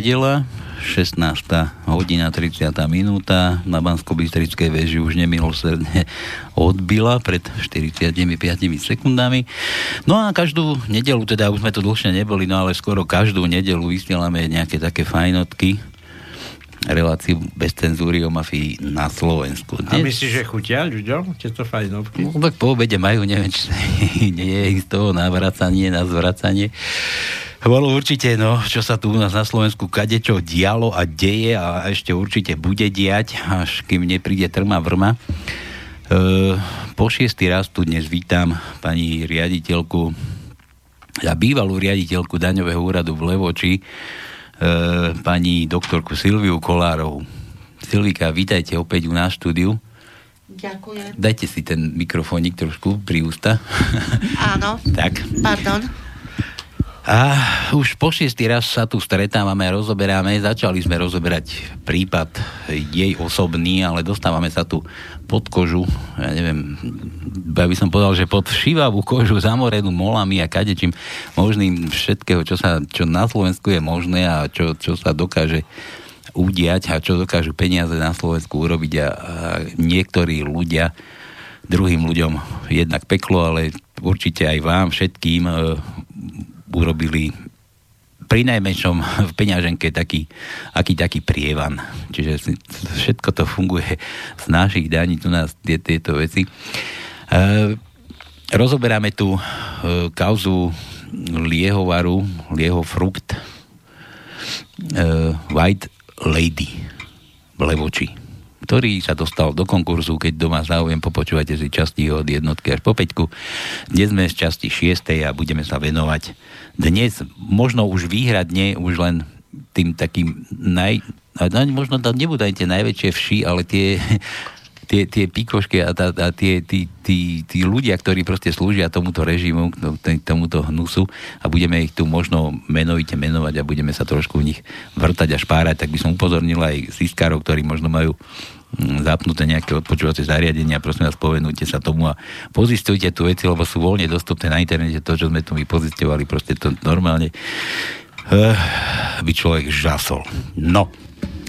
Nedela, 16. hodina 30. minúta na bansko bystrickej veži už nemilosrdne odbila pred 45 sekundami. No a každú nedelu, teda už sme tu dlhšie neboli, no ale skoro každú nedelu vysielame nejaké také fajnotky, reláciu bez cenzúry o mafii na Slovensku. Dnes... A myslíš, že chutia ľuďom tieto fajnovky? No, tak po obede majú, neviem, či nie je z toho navracanie, na zvracanie. Bolo určite, no, čo sa tu u nás na Slovensku kadečo dialo a deje a ešte určite bude diať, až kým nepríde trma vrma. E, po šiestý raz tu dnes vítam pani riaditeľku a bývalú riaditeľku daňového úradu v Levoči, e, pani doktorku Silviu Kolárovú. Silvika, vítajte opäť u nás štúdiu. Ďakujem. Dajte si ten mikrofónik trošku pri ústa. Áno. tak. Pardon. A už po šiestý raz sa tu stretávame rozoberáme. Začali sme rozoberať prípad jej osobný, ale dostávame sa tu pod kožu, ja neviem, ja by som povedal, že pod všivavú kožu zamorenú molami a kadečím možným všetkého, čo, sa, čo na Slovensku je možné a čo, čo sa dokáže udiať a čo dokážu peniaze na Slovensku urobiť a, a niektorí ľudia druhým ľuďom jednak peklo, ale určite aj vám všetkým e, urobili pri najmenšom v peňaženke taký, aký taký prievan. Čiže všetko to funguje z našich daní, tu nás tie, tieto veci. E, rozoberáme tu e, kauzu liehovaru, lieho frukt e, White Lady v Levoči ktorý sa dostal do konkurzu, keď doma záujem, popočúvate si časti od jednotky až po peťku. Dnes sme z časti 6. a budeme sa venovať dnes možno už výhradne, už len tým takým naj... Možno tam nebudú aj tie najväčšie vši, ale tie tie, tie pikošky a, tá, a tie, tí, tí, tí ľudia, ktorí proste slúžia tomuto režimu, tomuto hnusu a budeme ich tu možno menovite menovať a budeme sa trošku v nich vrtať a špárať, tak by som upozornil aj siskárov, ktorí možno majú zapnuté nejaké odpočúvacie zariadenia, prosím vás, povenujte sa tomu a pozistujte tu veci, lebo sú voľne dostupné na internete, to, čo sme tu my pozistovali, proste to normálne uh, by človek žasol. No,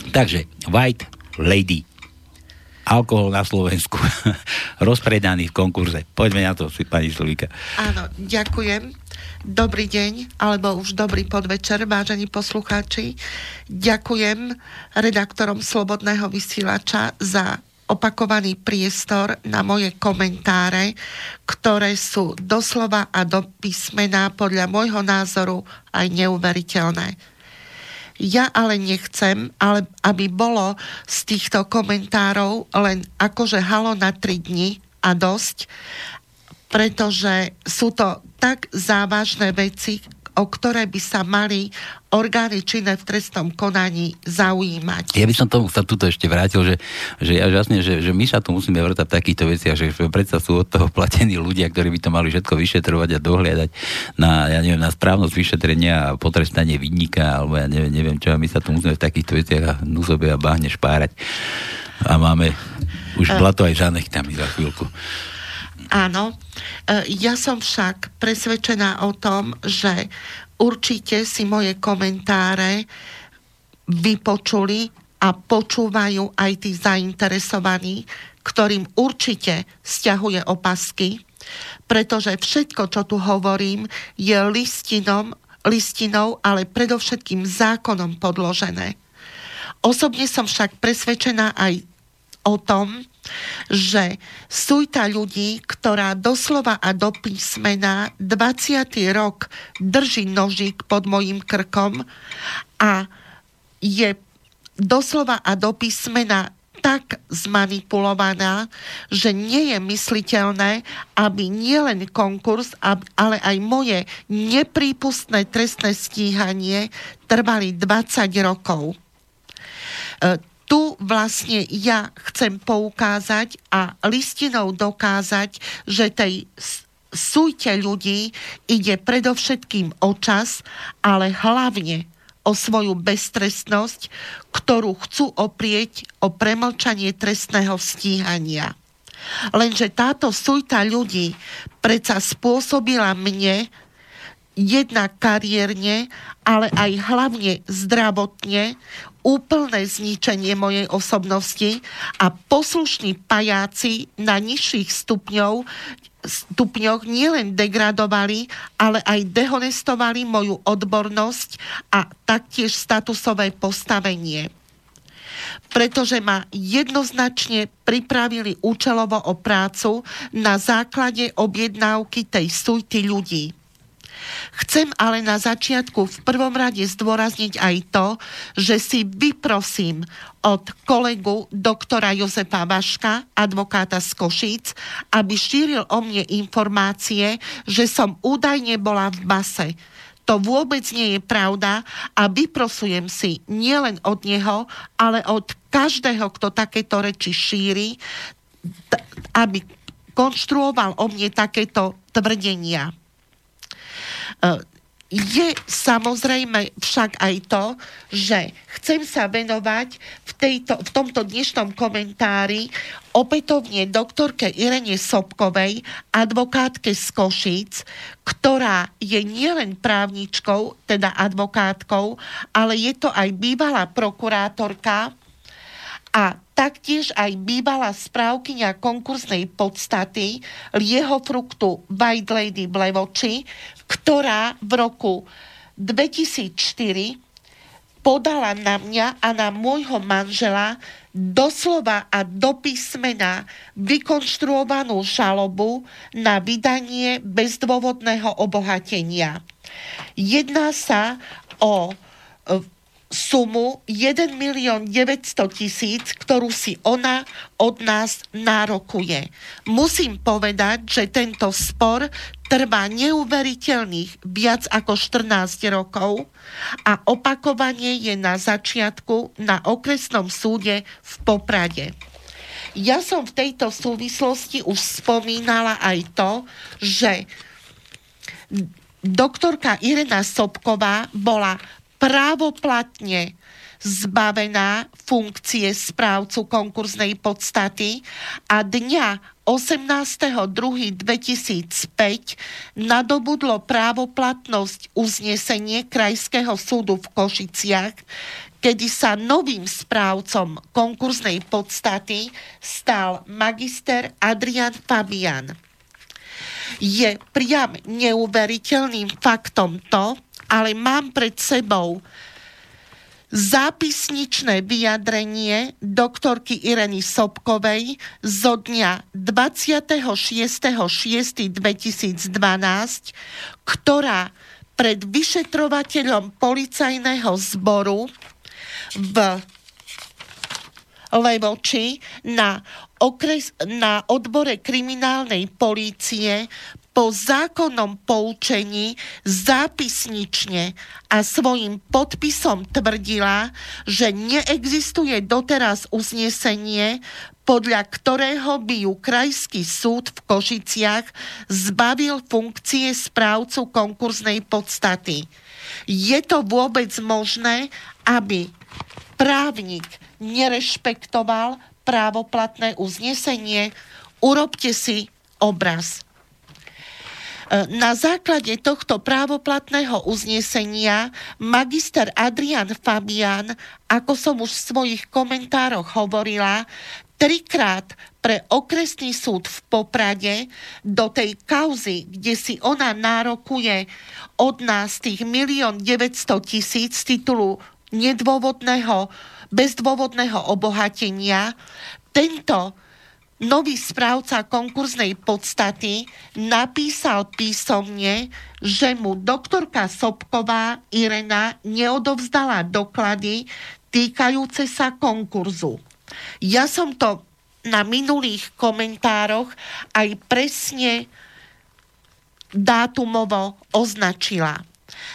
takže White Lady alkohol na Slovensku rozpredaný v konkurze. Poďme na to, si pani Slovíka. Áno, ďakujem. Dobrý deň, alebo už dobrý podvečer, vážení poslucháči. Ďakujem redaktorom Slobodného vysielača za opakovaný priestor na moje komentáre, ktoré sú doslova a do písmena podľa môjho názoru aj neuveriteľné ja ale nechcem, ale aby bolo z týchto komentárov len akože halo na 3 dni a dosť, pretože sú to tak závažné veci, o ktoré by sa mali orgány činné v trestnom konaní zaujímať. Ja by som tomu sa tuto ešte vrátil, že, že ja žasne, že, že my sa tu musíme vrtať v takýchto veciach, že predsa sú od toho platení ľudia, ktorí by to mali všetko vyšetrovať a dohliadať na, ja neviem, na správnosť vyšetrenia a potrestanie vidníka, alebo ja neviem, neviem čo, a my sa tu musíme v takýchto veciach a nuzobe a bahne špárať. A máme už blato aj žánech tam za chvíľku. Áno. E, ja som však presvedčená o tom, že určite si moje komentáre vypočuli a počúvajú aj tí zainteresovaní, ktorým určite stiahuje opasky, pretože všetko, čo tu hovorím, je listinom, listinou, ale predovšetkým zákonom podložené. Osobne som však presvedčená aj o tom, že sújta ľudí, ktorá doslova a do písmena 20. rok drží nožík pod mojim krkom a je doslova a do písmena tak zmanipulovaná, že nie je mysliteľné, aby nielen konkurs, ale aj moje neprípustné trestné stíhanie trvali 20 rokov e, tu vlastne ja chcem poukázať a listinou dokázať, že tej sújte ľudí ide predovšetkým o čas, ale hlavne o svoju beztrestnosť, ktorú chcú oprieť o premlčanie trestného stíhania. Lenže táto sújta ľudí predsa spôsobila mne jednak kariérne, ale aj hlavne zdravotne úplné zničenie mojej osobnosti a poslušní pajáci na nižších stupňov stupňoch nielen degradovali, ale aj dehonestovali moju odbornosť a taktiež statusové postavenie. Pretože ma jednoznačne pripravili účelovo o prácu na základe objednávky tej sujty ľudí. Chcem ale na začiatku v prvom rade zdôrazniť aj to, že si vyprosím od kolegu doktora Jozefa Vaška, advokáta z Košíc, aby šíril o mne informácie, že som údajne bola v base. To vôbec nie je pravda a vyprosujem si nielen od neho, ale od každého, kto takéto reči šíri, aby konštruoval o mne takéto tvrdenia. Je samozrejme však aj to, že chcem sa venovať v, tejto, v tomto dnešnom komentári opätovne doktorke Irene Sobkovej, advokátke z Košíc, ktorá je nielen právničkou, teda advokátkou, ale je to aj bývalá prokurátorka a taktiež aj bývalá správkynia konkursnej podstaty Lieho fruktu White Lady v Levoči, ktorá v roku 2004 podala na mňa a na môjho manžela doslova a do písmena vykonštruovanú žalobu na vydanie bezdôvodného obohatenia. Jedná sa o sumu 1 milión 900 tisíc, ktorú si ona od nás nárokuje. Musím povedať, že tento spor trvá neuveriteľných viac ako 14 rokov a opakovanie je na začiatku na okresnom súde v Poprade. Ja som v tejto súvislosti už spomínala aj to, že doktorka Irena Sobková bola právoplatne zbavená funkcie správcu konkurznej podstaty a dňa 18.2.2005 nadobudlo právoplatnosť uznesenie Krajského súdu v Košiciach, kedy sa novým správcom konkurznej podstaty stal magister Adrian Fabian. Je priam neuveriteľným faktom to, ale mám pred sebou zápisničné vyjadrenie doktorky Ireny Sobkovej zo dňa 26.6.2012, ktorá pred vyšetrovateľom policajného zboru v Levoči na, okres, na odbore kriminálnej polície po zákonnom poučení zápisnične a svojim podpisom tvrdila, že neexistuje doteraz uznesenie, podľa ktorého by ju Krajský súd v Košiciach zbavil funkcie správcu konkurznej podstaty. Je to vôbec možné, aby právnik nerešpektoval právoplatné uznesenie? Urobte si obraz. E, na základe tohto právoplatného uznesenia magister Adrian Fabian, ako som už v svojich komentároch hovorila, trikrát pre okresný súd v Poprade do tej kauzy, kde si ona nárokuje od nás tých milión 900 tisíc z titulu nedôvodného, bezdôvodného obohatenia, tento nový správca konkurznej podstaty napísal písomne, že mu doktorka Sobková Irena neodovzdala doklady týkajúce sa konkurzu. Ja som to na minulých komentároch aj presne dátumovo označila.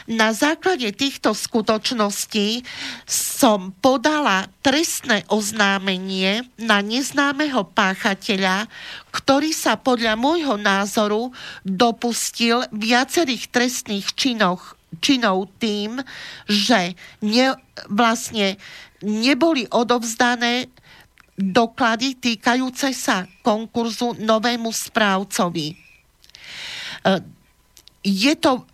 Na základe týchto skutočností som podala trestné oznámenie na neznámeho páchateľa, ktorý sa podľa môjho názoru dopustil viacerých trestných činoch, činov tým, že ne, vlastne neboli odovzdané doklady týkajúce sa konkurzu novému správcovi. E, je to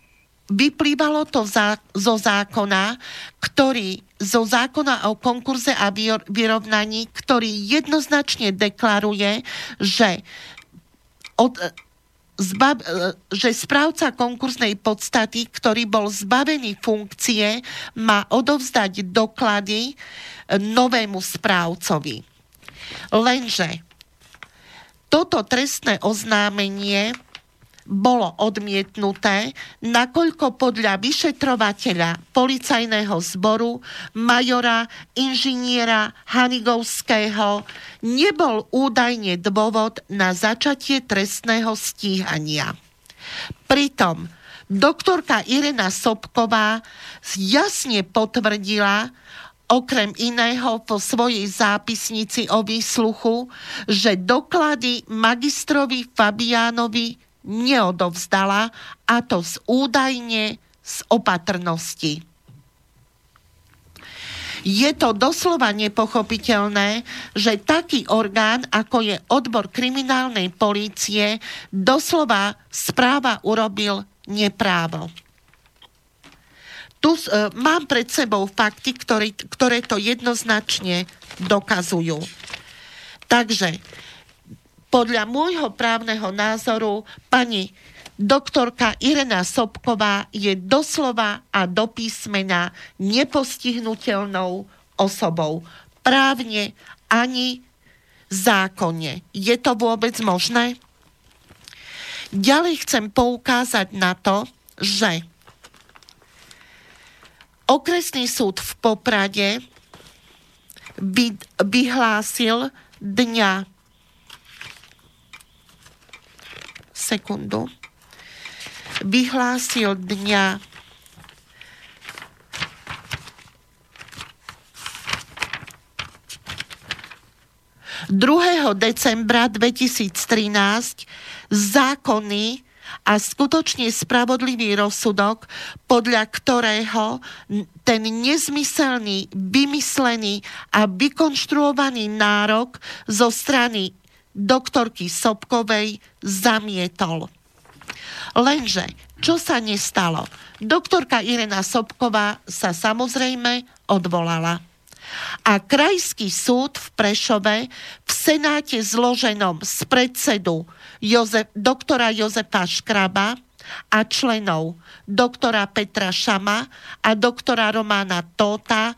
vyplývalo to za, zo zákona, ktorý zo zákona o konkurze a vyrovnaní, ktorý jednoznačne deklaruje, že od, zbav, že správca konkursnej podstaty, ktorý bol zbavený funkcie, má odovzdať doklady novému správcovi. Lenže toto trestné oznámenie bolo odmietnuté, nakoľko podľa vyšetrovateľa policajného zboru majora inžiniera Hanigovského nebol údajne dôvod na začatie trestného stíhania. Pritom doktorka Irena Sobková jasne potvrdila, okrem iného po svojej zápisnici o výsluchu, že doklady magistrovi Fabiánovi neodovzdala a to z údajne z opatrnosti. Je to doslova nepochopiteľné, že taký orgán, ako je odbor kriminálnej polície, doslova správa urobil neprávo. Tu uh, mám pred sebou fakty, ktoré, ktoré to jednoznačne dokazujú. Takže podľa môjho právneho názoru pani doktorka Irena Sobková je doslova a do písmena nepostihnutelnou osobou. Právne ani zákonne. Je to vôbec možné? Ďalej chcem poukázať na to, že okresný súd v Poprade vyhlásil dňa sekundu, vyhlásil dňa Druhého decembra 2013 zákony a skutočne spravodlivý rozsudok, podľa ktorého ten nezmyselný, vymyslený a vykonštruovaný nárok zo strany doktorky Sobkovej zamietol. Lenže, čo sa nestalo? Doktorka Irena Sobková sa samozrejme odvolala. A krajský súd v Prešove v Senáte zloženom z predsedu Jozef, doktora Jozefa Škraba a členov doktora Petra Šama a doktora Romána Tóta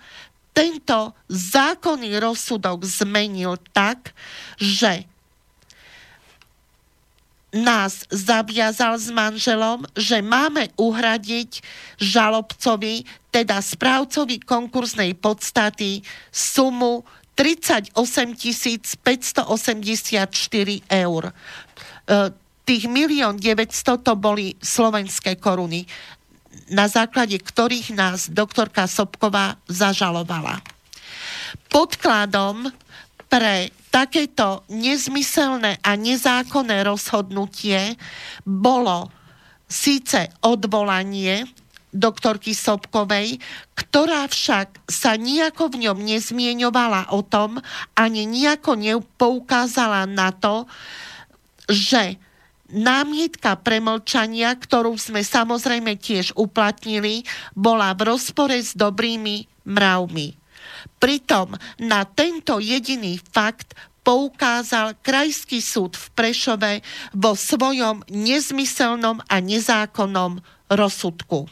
tento zákonný rozsudok zmenil tak, že nás zaviazal s manželom, že máme uhradiť žalobcovi, teda správcovi konkursnej podstaty, sumu 38 584 eur. E, tých milión 900 to boli slovenské koruny, na základe ktorých nás doktorka Sobková zažalovala. Podkladom pre takéto nezmyselné a nezákonné rozhodnutie bolo síce odvolanie doktorky Sobkovej, ktorá však sa nejako v ňom nezmieňovala o tom, ani nejako nepoukázala na to, že námietka premlčania, ktorú sme samozrejme tiež uplatnili, bola v rozpore s dobrými mravmi. Pritom na tento jediný fakt poukázal Krajský súd v Prešove vo svojom nezmyselnom a nezákonnom rozsudku.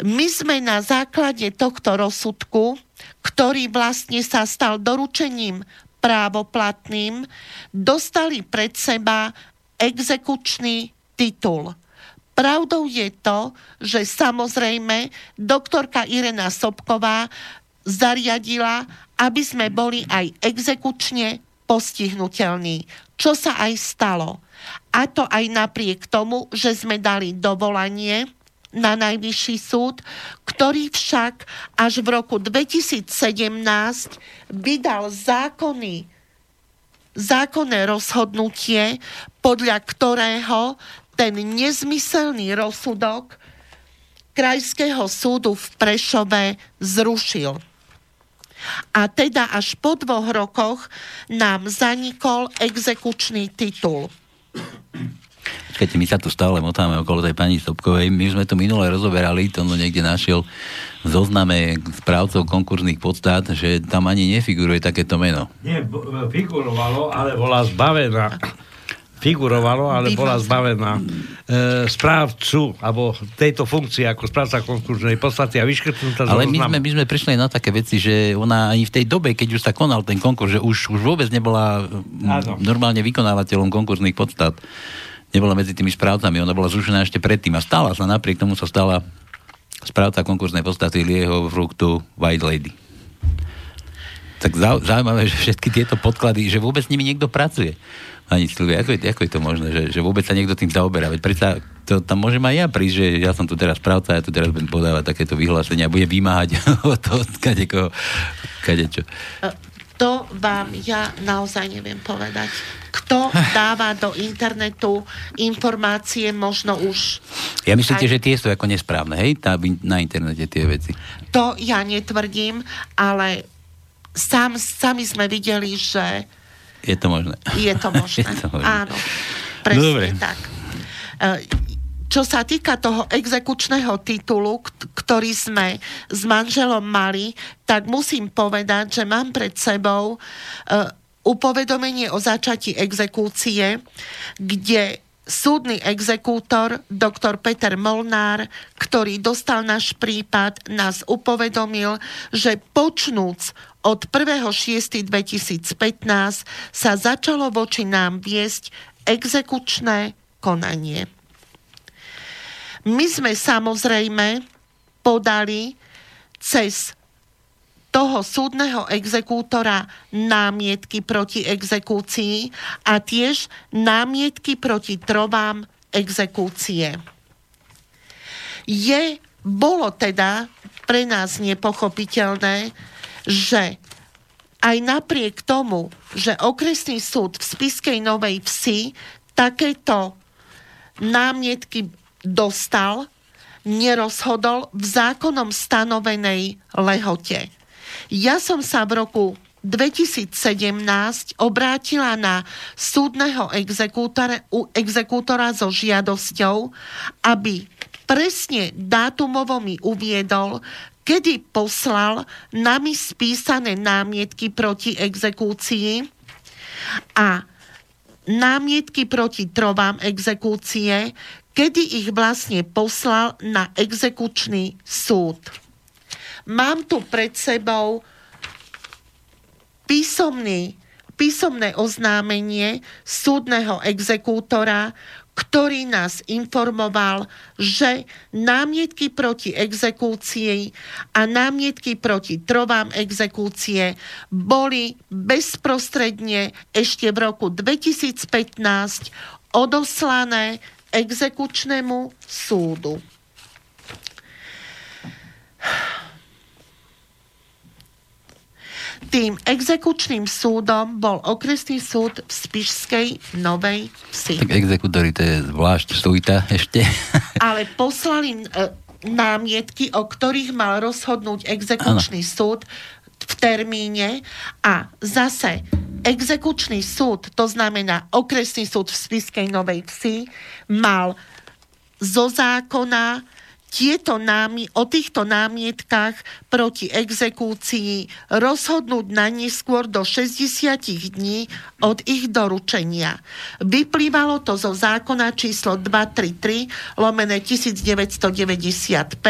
My sme na základe tohto rozsudku, ktorý vlastne sa stal doručením právoplatným, dostali pred seba exekučný titul – Pravdou je to, že samozrejme doktorka Irena Sobková zariadila, aby sme boli aj exekučne postihnutelní, čo sa aj stalo. A to aj napriek tomu, že sme dali dovolanie na najvyšší súd, ktorý však až v roku 2017 vydal zákony zákonné rozhodnutie, podľa ktorého ten nezmyselný rozsudok Krajského súdu v Prešove zrušil. A teda až po dvoch rokoch nám zanikol exekučný titul. Počkajte, my sa tu stále motáme okolo tej pani Stopkovej. My sme to minule rozoberali, to no niekde našiel zozname správcov konkurzných podstát, že tam ani nefiguruje takéto meno. Nie, figurovalo, ale bola zbavená. Figurovalo, ale bola zbavená e, správcu, alebo tejto funkcie ako správca konkurznej podstaty a vyškrtnutá Ale my sme, my sme prišli na také veci, že ona ani v tej dobe, keď už sa konal ten konkurs, že už, už vôbec nebola mm, Áno. normálne vykonávateľom konkurzných podstát. Nebola medzi tými správcami, ona bola zrušená ešte predtým a stala sa, napriek tomu sa stala správca konkurznej podstaty Lieho fruktu White Lady. Tak zau, zaujímavé, že všetky tieto podklady, že vôbec s nimi niekto pracuje. Ani Silvia, ako je, ako je to možné, že, že vôbec sa niekto tým zaoberá? Veď predsa to, tam môžem aj ja prísť, že ja som tu teraz správca, ja tu teraz budem podávať takéto vyhlásenia a budem vymáhať od toho, kadeko, kadečo. E, To vám ja naozaj neviem povedať. Kto dáva do internetu informácie, možno už... Ja myslíte, Aj- že tie sú ako nesprávne, hej? Tá, na internete tie veci. To ja netvrdím, ale sám, sami sme videli, že Je to možné. je to možné. Je to možné. Áno, presne Dobre. tak. E, Čo sa týka toho exekučného titulu, ktorý sme s manželom mali, tak musím povedať, že mám pred sebou e, upovedomenie o začatí exekúcie, kde súdny exekútor, doktor Peter Molnár, ktorý dostal náš prípad, nás upovedomil, že počnúc od 1.6.2015 sa začalo voči nám viesť exekučné konanie. My sme samozrejme podali cez toho súdneho exekútora námietky proti exekúcii a tiež námietky proti trovám exekúcie. Je, bolo teda pre nás nepochopiteľné, že aj napriek tomu, že okresný súd v Spiskej Novej Vsi takéto námietky dostal, nerozhodol v zákonom stanovenej lehote. Ja som sa v roku 2017 obrátila na súdneho exekútora, exekútora so žiadosťou, aby presne dátumovo mi uviedol, kedy poslal nami spísané námietky proti exekúcii a námietky proti trovám exekúcie, kedy ich vlastne poslal na exekučný súd. Mám tu pred sebou písomný, písomné oznámenie súdneho exekútora, ktorý nás informoval, že námietky proti exekúcii a námietky proti trovám exekúcie boli bezprostredne ešte v roku 2015 odoslané exekučnému súdu. Tým exekučným súdom bol okresný súd v Spišskej Novej Vsi. Tak exekutory, to je zvlášť sújta ešte. Ale poslali e, námietky, o ktorých mal rozhodnúť exekučný súd v termíne a zase exekučný súd, to znamená okresný súd v Spiskej Novej Vsi, mal zo zákona tieto námi, o týchto námietkách proti exekúcii rozhodnúť na neskôr do 60 dní od ich doručenia. Vyplývalo to zo zákona číslo 233 lomené 1995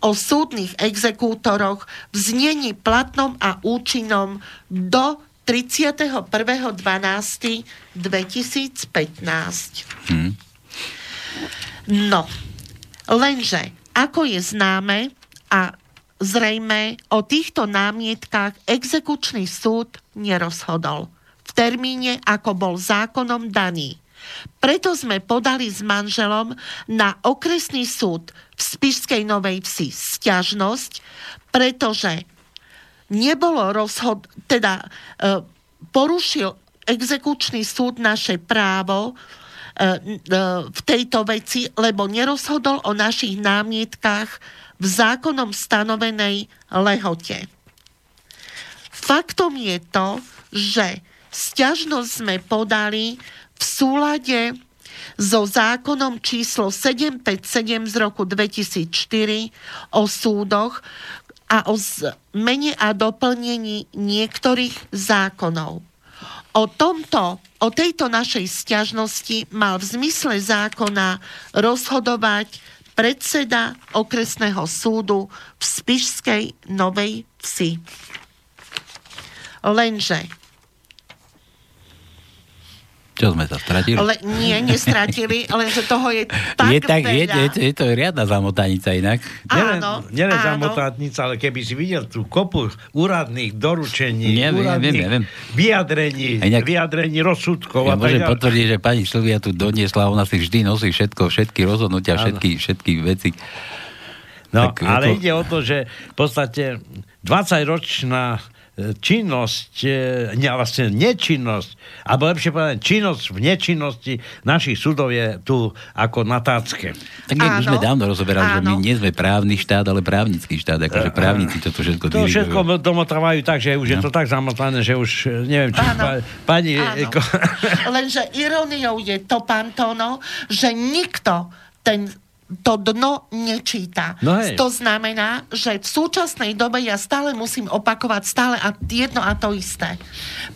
o súdnych exekútoroch v znení platnom a účinnom do 31.12.2015. Hm. No, lenže, ako je známe a zrejme o týchto námietkách exekučný súd nerozhodol v termíne, ako bol zákonom daný. Preto sme podali s manželom na okresný súd v Spišskej Novej Vsi sťažnosť, pretože nebolo rozhod... teda e, porušil exekučný súd naše právo v tejto veci, lebo nerozhodol o našich námietkách v zákonom stanovenej lehote. Faktom je to, že sťažnosť sme podali v súlade so zákonom číslo 757 z roku 2004 o súdoch a o zmene a doplnení niektorých zákonov. O tomto, o tejto našej stiažnosti mal v zmysle zákona rozhodovať predseda okresného súdu v Spišskej Novej Vsi. Lenže čo sme sa stratili? Le, nie, nestratili, lenže toho je tak je, tak, veľa. je, je, je to riadna zamotanica inak. Nielen, Áno, nielen áno. zamotátnica, ale keby si videl tú kopu úradných doručení, Neviem, úradných neviem, neviem. vyjadrení, inak- vyjadrení rozsudkov Ja tak môžem potvrdiť, že pani Silvia tu doniesla, ona si vždy nosí všetko, všetky rozhodnutia, Áno. všetky, všetky veci. No, Tak ale ako- ide o to, že v podstate 20-ročná e, činnosť, e, ne, vlastne nečinnosť, alebo lepšie povedať, činnosť v nečinnosti našich súdov je tu ako na tácke. Tak jak už Áno. sme dávno rozoberali, že my Áno. nie sme právny štát, ale právnický štát, akože právnici toto všetko To dirigujú. všetko domotávajú tak, že už je to tak zamotané, že už e, neviem, či Áno. pa, pani... Áno. ko- Lenže iróniou je to, pán Tono, že nikto ten to dno nečíta. No hej. to znamená, že v súčasnej dobe ja stále musím opakovať stále a jedno a to isté.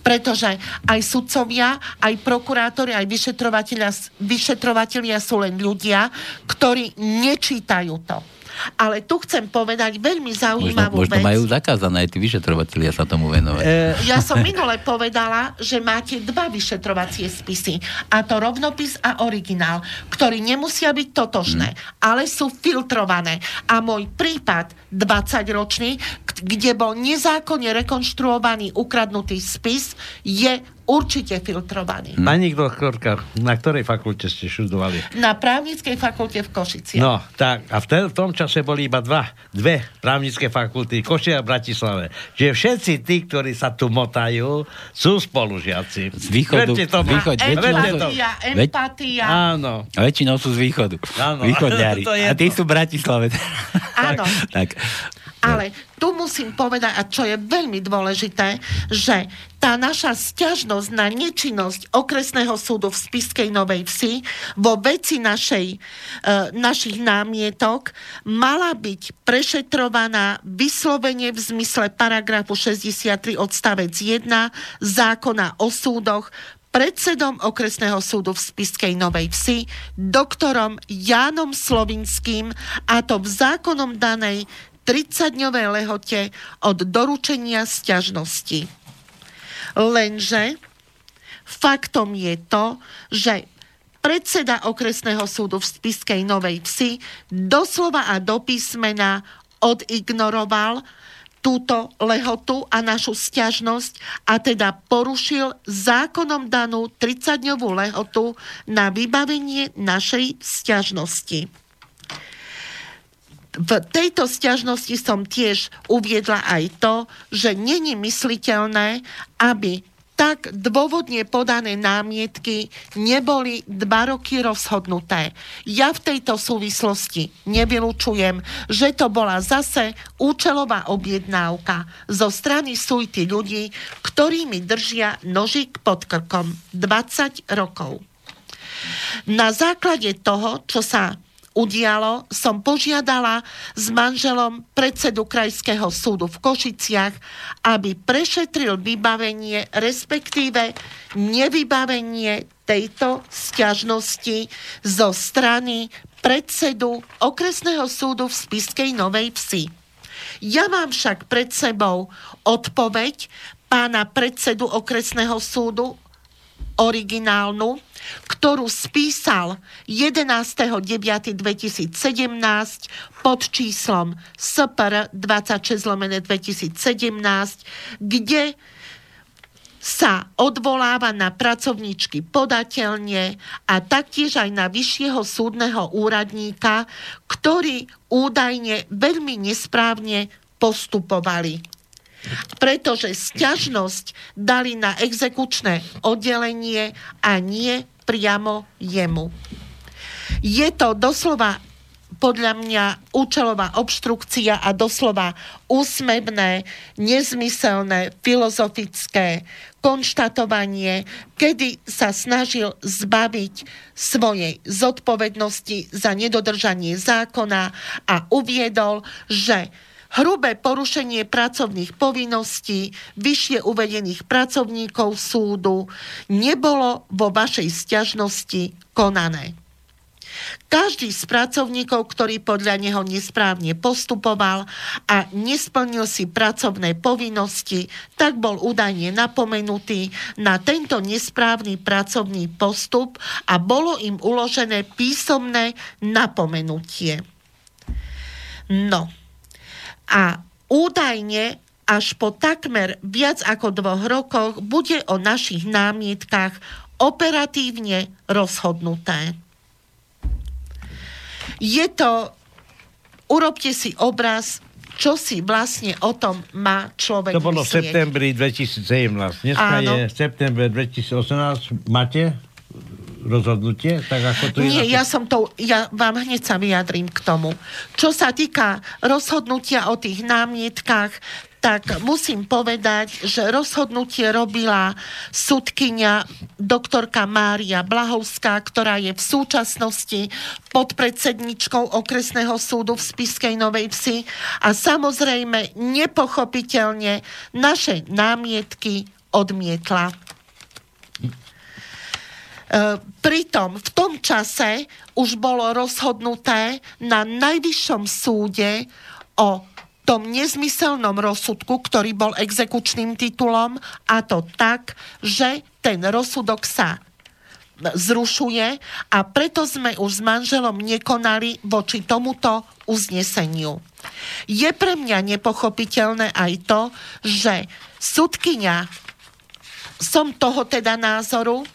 Pretože aj sudcovia, aj prokurátori, aj vyšetrovatelia, vyšetrovatelia sú len ľudia, ktorí nečítajú to. Ale tu chcem povedať veľmi Možno, zaujímavú možno vec. majú zakázané aj tí vyšetrovatelia sa tomu venovať. E, Ja som minule povedala, že máte dva vyšetrovacie spisy. A to rovnopis a originál, ktorí nemusia byť totožné, ale sú filtrované. A môj prípad 20-ročný, k- kde bol nezákonne rekonštruovaný ukradnutý spis, je určite filtrovaný. Pani doktorka, na ktorej fakulte ste študovali? Na právnickej fakulte v Košiciach. No, tak. A v, te, v tom čase boli iba dva, dve právnické fakulty, Košia a Bratislave. Čiže všetci tí, ktorí sa tu motajú, sú spolužiaci. Z východu- Verte východ- to- to. empatia, empatia. Áno. A väčšinou sú z východu. Áno. Východňári. A tí sú v Bratislave. Áno. tak. Ale tu musím povedať, a čo je veľmi dôležité, že tá naša stiažnosť na nečinnosť okresného súdu v Spiskej Novej Vsi vo veci našej, e, našich námietok mala byť prešetrovaná vyslovene v zmysle paragrafu 63 odstavec 1 zákona o súdoch predsedom okresného súdu v Spiskej Novej Vsi, doktorom Jánom Slovinským, a to v zákonom danej 30-dňovej lehote od doručenia sťažnosti. Lenže faktom je to, že predseda okresného súdu v Spiskej Novej Vsi doslova a do písmena odignoroval túto lehotu a našu stiažnosť a teda porušil zákonom danú 30-dňovú lehotu na vybavenie našej stiažnosti. V tejto stiažnosti som tiež uviedla aj to, že není mysliteľné, aby tak dôvodne podané námietky neboli dva roky rozhodnuté. Ja v tejto súvislosti nevylučujem, že to bola zase účelová objednávka zo strany sújty ľudí, ktorí mi držia nožík pod krkom 20 rokov. Na základe toho, čo sa udialo, som požiadala s manželom predsedu Krajského súdu v Košiciach, aby prešetril vybavenie, respektíve nevybavenie tejto sťažnosti zo strany predsedu okresného súdu v Spiskej Novej Vsi. Ja mám však pred sebou odpoveď pána predsedu okresného súdu originálnu, ktorú spísal 11.9.2017 pod číslom SPR 26 lomene 2017, kde sa odvoláva na pracovníčky podateľne a taktiež aj na vyššieho súdneho úradníka, ktorí údajne veľmi nesprávne postupovali pretože sťažnosť dali na exekučné oddelenie a nie priamo jemu. Je to doslova podľa mňa účelová obštrukcia a doslova úsmebné, nezmyselné, filozofické konštatovanie, kedy sa snažil zbaviť svojej zodpovednosti za nedodržanie zákona a uviedol, že hrubé porušenie pracovných povinností vyššie uvedených pracovníkov súdu nebolo vo vašej stiažnosti konané. Každý z pracovníkov, ktorý podľa neho nesprávne postupoval a nesplnil si pracovné povinnosti, tak bol údajne napomenutý na tento nesprávny pracovný postup a bolo im uložené písomné napomenutie. No, a údajne až po takmer viac ako dvoch rokoch bude o našich námietkach operatívne rozhodnuté. Je to, urobte si obraz, čo si vlastne o tom má človek To bolo v septembri 2017. Dneska Áno. je september 2018. Máte rozhodnutie? Tak ako to je Nie, ja som to, ja vám hneď sa vyjadrím k tomu. Čo sa týka rozhodnutia o tých námietkách, tak musím povedať, že rozhodnutie robila sudkynia doktorka Mária Blahovská, ktorá je v súčasnosti podpredsedničkou okresného súdu v Spiskej Novej Vsi a samozrejme nepochopiteľne naše námietky odmietla. E, Pritom v tom čase už bolo rozhodnuté na najvyššom súde o tom nezmyselnom rozsudku, ktorý bol exekučným titulom a to tak, že ten rozsudok sa zrušuje a preto sme už s manželom nekonali voči tomuto uzneseniu. Je pre mňa nepochopiteľné aj to, že sudkynia, som toho teda názoru,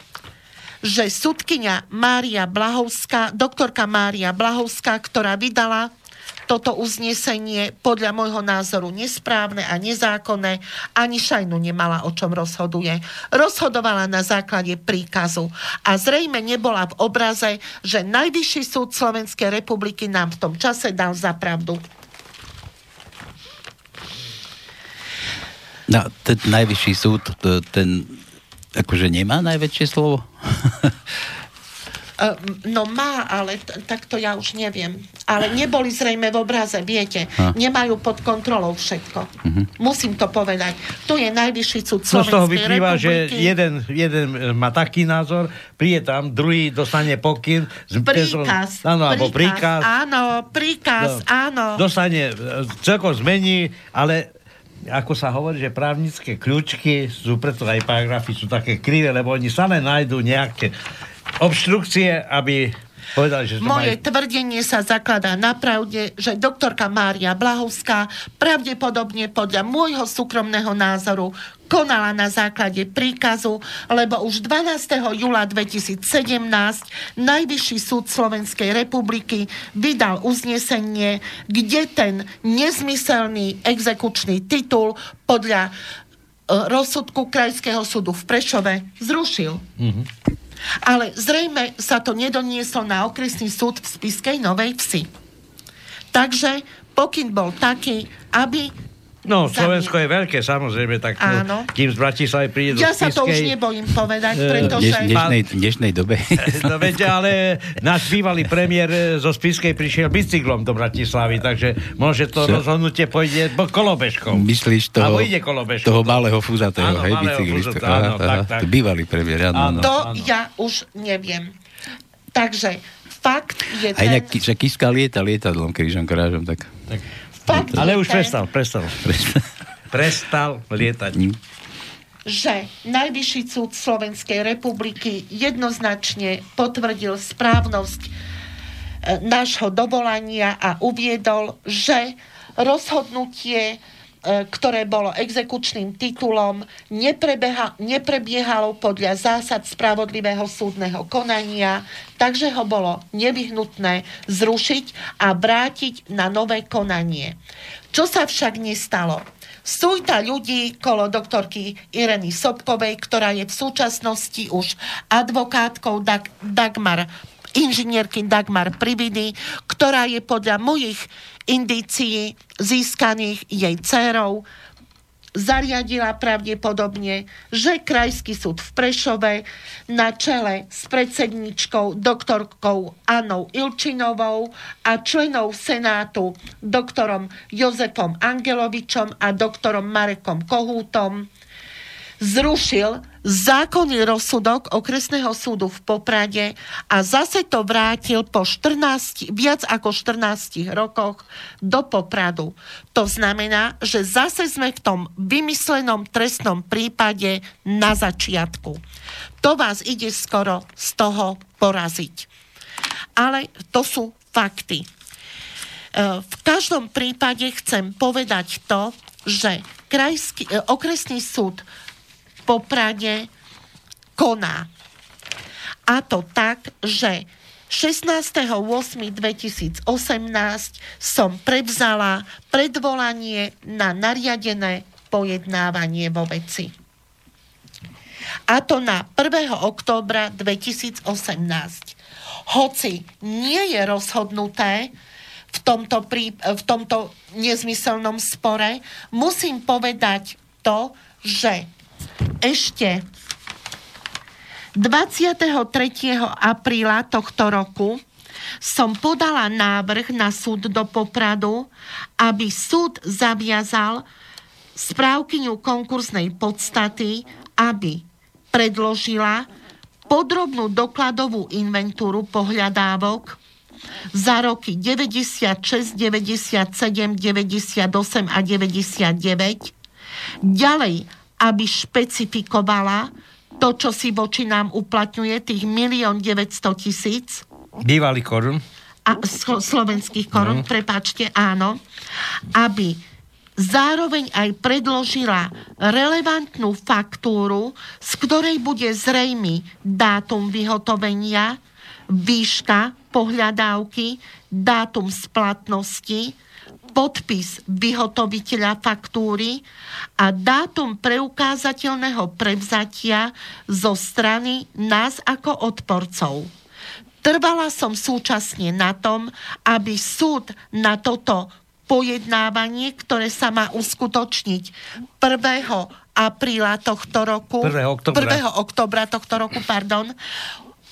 že sudkynia Mária Blahovská, doktorka Mária Blahovská, ktorá vydala toto uznesenie podľa môjho názoru nesprávne a nezákonné, ani šajnu nemala, o čom rozhoduje. Rozhodovala na základe príkazu a zrejme nebola v obraze, že Najvyšší súd Slovenskej republiky nám v tom čase dal za pravdu. No, ten najvyšší súd, ten akože nemá najväčšie slovo? Uh, no má, ale t- tak to ja už neviem. Ale neboli zrejme v obraze, viete. A. Nemajú pod kontrolou všetko. Musím to povedať. Tu je najvyšší súd No z toho vyplýva, že republiky. jeden, jeden e, má taký názor, príde tam, druhý dostane pokyn. z- Príkaz. Áno, alebo príkaz. Áno, príkaz, No. áno. Dostane, e, celkom zmení, ale ako sa hovorí, že právnické kľúčky sú, preto aj paragrafy sú také krivé, lebo oni stále nájdú nejaké obštrukcie, aby povedali, že Moje majú... tvrdenie sa zakladá na pravde, že doktorka Mária Blahovská pravdepodobne podľa môjho súkromného názoru konala na základe príkazu, lebo už 12. júla 2017 Najvyšší súd Slovenskej republiky vydal uznesenie, kde ten nezmyselný exekučný titul podľa e, rozsudku Krajského súdu v Prešove zrušil. Ale zrejme sa to nedonieslo na okresný súd v Spiskej Novej Vsi. Takže pokyn bol taký, aby... No, Slovensko je veľké, samozrejme, tak Áno. no, kým z Bratislavy príde do Ja sa to už nebojím povedať, Eh, V pretože... dneš, dnešnej, dnešnej dobe. No veď, ale náš bývalý premiér e, zo Spiskej prišiel bicyklom do Bratislavy, takže môže to Čo? rozhodnutie pôjde bo- kolobežkou. Myslíš toho, Alebo ide kolobežkou. toho malého fúzatého, Áno, hej, bicyklistu. fúzata, áno, tak, tak. to Bývalý premiér, áno. Áno. To áno. ja už neviem. Takže fakt je Aj ten... nejak, že Kiska lieta lietadlom krížom krážom, tak... Tak. Fakt Ale už prestal, prestal. Prestal lietať. Že Najvyšší súd Slovenskej republiky jednoznačne potvrdil správnosť e, nášho dovolania a uviedol, že rozhodnutie, ktoré bolo exekučným titulom, neprebeha, neprebiehalo podľa zásad spravodlivého súdneho konania, takže ho bolo nevyhnutné zrušiť a vrátiť na nové konanie. Čo sa však nestalo? Sújta ľudí kolo doktorky Ireny Sobkovej, ktorá je v súčasnosti už advokátkou Dag- Dagmar inžinierky Dagmar Prividy, ktorá je podľa mojich indícií získaných jej dcerou zariadila pravdepodobne, že Krajský súd v Prešove na čele s predsedničkou doktorkou Anou Ilčinovou a členov Senátu doktorom Jozefom Angelovičom a doktorom Marekom Kohútom zrušil zákonný rozsudok okresného súdu v Poprade a zase to vrátil po 14, viac ako 14 rokoch do Popradu. To znamená, že zase sme v tom vymyslenom trestnom prípade na začiatku. To vás ide skoro z toho poraziť. Ale to sú fakty. E, v každom prípade chcem povedať to, že krajský, e, okresný súd Poprade koná. A to tak, že 16.8.2018 som prevzala predvolanie na nariadené pojednávanie vo veci. A to na 1. októbra 2018. Hoci nie je rozhodnuté v tomto, prí, v tomto nezmyselnom spore, musím povedať to, že ešte 23. apríla tohto roku som podala návrh na súd do Popradu, aby súd zaviazal správkyňu konkursnej podstaty, aby predložila podrobnú dokladovú inventúru pohľadávok za roky 96, 97, 98 a 99. Ďalej aby špecifikovala to, čo si voči nám uplatňuje, tých milión 900 tisíc. Bývalý korun. A, slo, slovenských korun, mm. prepáčte, áno. Aby zároveň aj predložila relevantnú faktúru, z ktorej bude zrejmy dátum vyhotovenia, výška pohľadávky, dátum splatnosti, podpis vyhotoviteľa faktúry a dátum preukázateľného prevzatia zo strany nás ako odporcov. Trvala som súčasne na tom, aby súd na toto pojednávanie, ktoré sa má uskutočniť 1. apríla tohto roku, 1. oktobra. 1. oktobra tohto roku, pardon,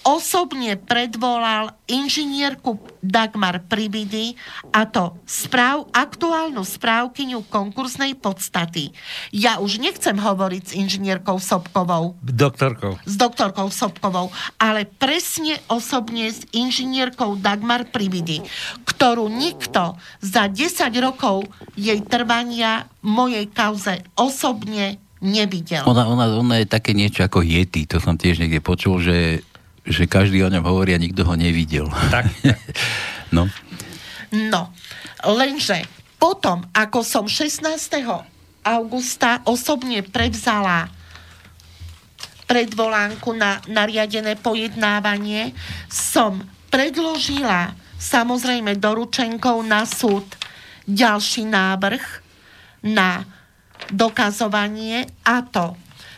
osobne predvolal inžinierku Dagmar Pribidy a to správ, aktuálnu správkyňu konkursnej podstaty. Ja už nechcem hovoriť s inžinierkou Sobkovou. Doktorkou. S doktorkou Sobkovou, ale presne osobne s inžinierkou Dagmar Pribidy, ktorú nikto za 10 rokov jej trvania mojej kauze osobne nevidel. Ona, ona, ona je také niečo ako Yeti, to som tiež niekde počul, že že každý o ňom hovorí a nikto ho nevidel. Tak. no. No, lenže potom, ako som 16. augusta osobne prevzala predvolánku na nariadené pojednávanie, som predložila samozrejme doručenkou na súd ďalší návrh na dokazovanie a to.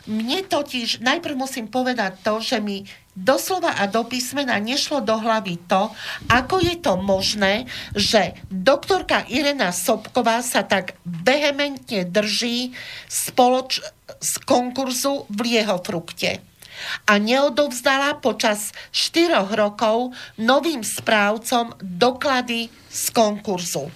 Mne totiž, najprv musím povedať to, že mi doslova a do písmena nešlo do hlavy to, ako je to možné, že doktorka Irena Sobková sa tak vehementne drží spoloč- z konkurzu v jeho frukte a neodovzdala počas 4 rokov novým správcom doklady z konkurzu.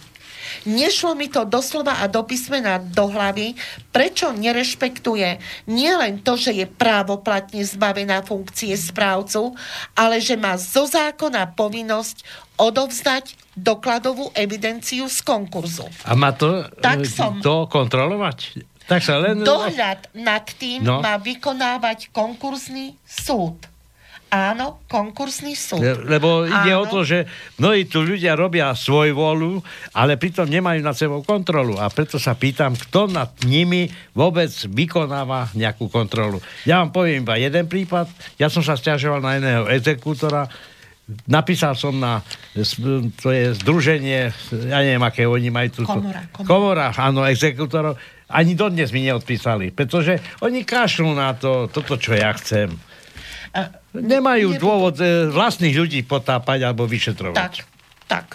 Nešlo mi to doslova a do písmena do hlavy, prečo nerešpektuje nielen to, že je právoplatne zbavená funkcie správcu, ale že má zo zákona povinnosť odovzdať dokladovú evidenciu z konkurzu. A má to, tak e, som, to kontrolovať? Tak sa len... Dohľad nad tým no. má vykonávať konkurzný súd. Áno, konkursný súd. Lebo ide Áno. o to, že mnohí tu ľudia robia svoj volu, ale pritom nemajú nad sebou kontrolu. A preto sa pýtam, kto nad nimi vôbec vykonáva nejakú kontrolu. Ja vám poviem iba jeden prípad. Ja som sa stiažoval na jedného exekútora, napísal som na, to je združenie, ja neviem, aké oni majú tu. Komora, komora. komora, áno, exekútorov. Ani dodnes mi neodpísali, pretože oni kašľú na to, toto, čo ja chcem. Nemajú nebudú. dôvod e, vlastných ľudí potápať alebo vyšetrovať. Tak, tak.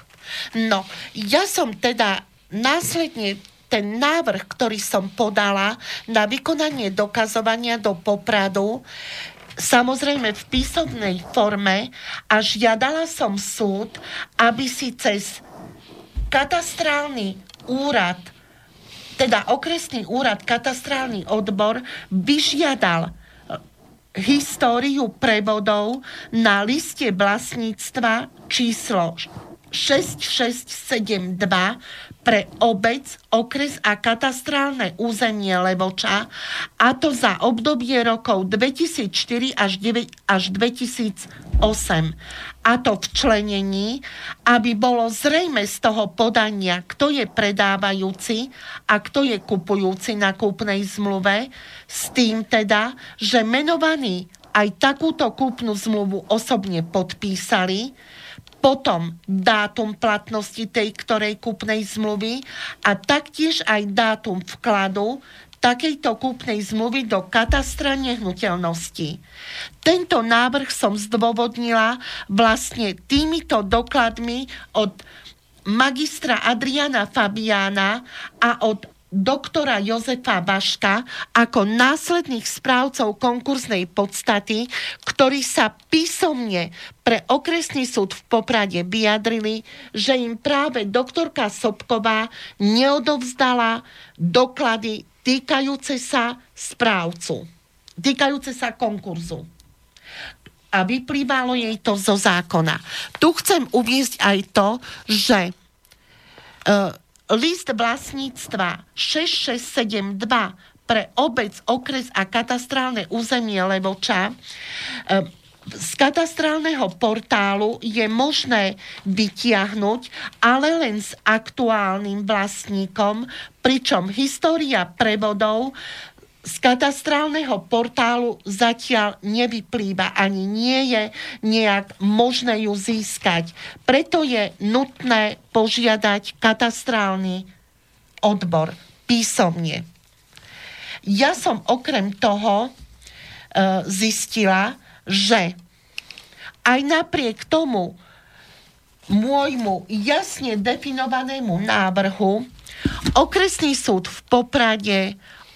No, ja som teda následne ten návrh, ktorý som podala na vykonanie dokazovania do Popradu, samozrejme v písomnej forme a žiadala som súd, aby si cez katastrálny úrad, teda okresný úrad, katastrálny odbor, vyžiadal históriu prevodov na liste vlastníctva číslo 6672 pre obec, okres a katastrálne územie Levoča a to za obdobie rokov 2004 až, 9, až 2008. A to v členení, aby bolo zrejme z toho podania, kto je predávajúci a kto je kupujúci na kúpnej zmluve, s tým teda, že menovaní aj takúto kúpnu zmluvu osobne podpísali, potom dátum platnosti tej ktorej kúpnej zmluvy a taktiež aj dátum vkladu takejto kúpnej zmluvy do katastra nehnuteľnosti. Tento návrh som zdôvodnila vlastne týmito dokladmi od magistra Adriana Fabiána a od doktora Jozefa Vaška ako následných správcov konkurznej podstaty, ktorí sa písomne pre okresný súd v Poprade vyjadrili, že im práve doktorka Sobková neodovzdala doklady týkajúce sa správcu, týkajúce sa konkurzu a vyplývalo jej to zo zákona. Tu chcem uviezť aj to, že uh, list vlastníctva 6672 pre obec, okres a katastrálne územie Levoča. Uh, z katastrálneho portálu je možné vytiahnuť, ale len s aktuálnym vlastníkom, pričom história prevodov z katastrálneho portálu zatiaľ nevyplýva, ani nie je nejak možné ju získať. Preto je nutné požiadať katastrálny odbor písomne. Ja som okrem toho e, zistila, že aj napriek tomu môjmu jasne definovanému návrhu okresný súd v Poprade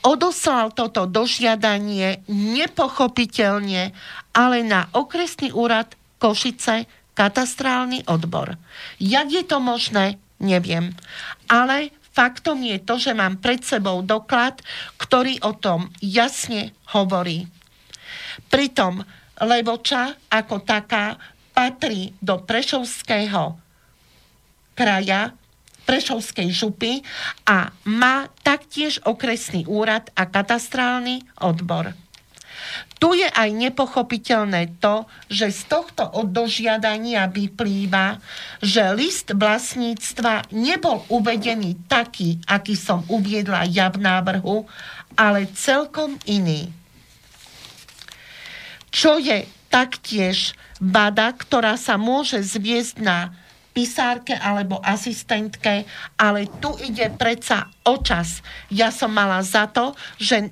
odoslal toto dožiadanie nepochopiteľne, ale na okresný úrad Košice katastrálny odbor. Jak je to možné, neviem. Ale faktom je to, že mám pred sebou doklad, ktorý o tom jasne hovorí. Pritom Levoča ako taká patrí do Prešovského kraja, Prešovskej župy a má taktiež okresný úrad a katastrálny odbor. Tu je aj nepochopiteľné to, že z tohto oddožiadania vyplýva, že list vlastníctva nebol uvedený taký, aký som uviedla ja v návrhu, ale celkom iný. Čo je taktiež bada, ktorá sa môže zviesť na pisárke alebo asistentke, ale tu ide predsa o čas. Ja som mala za to, že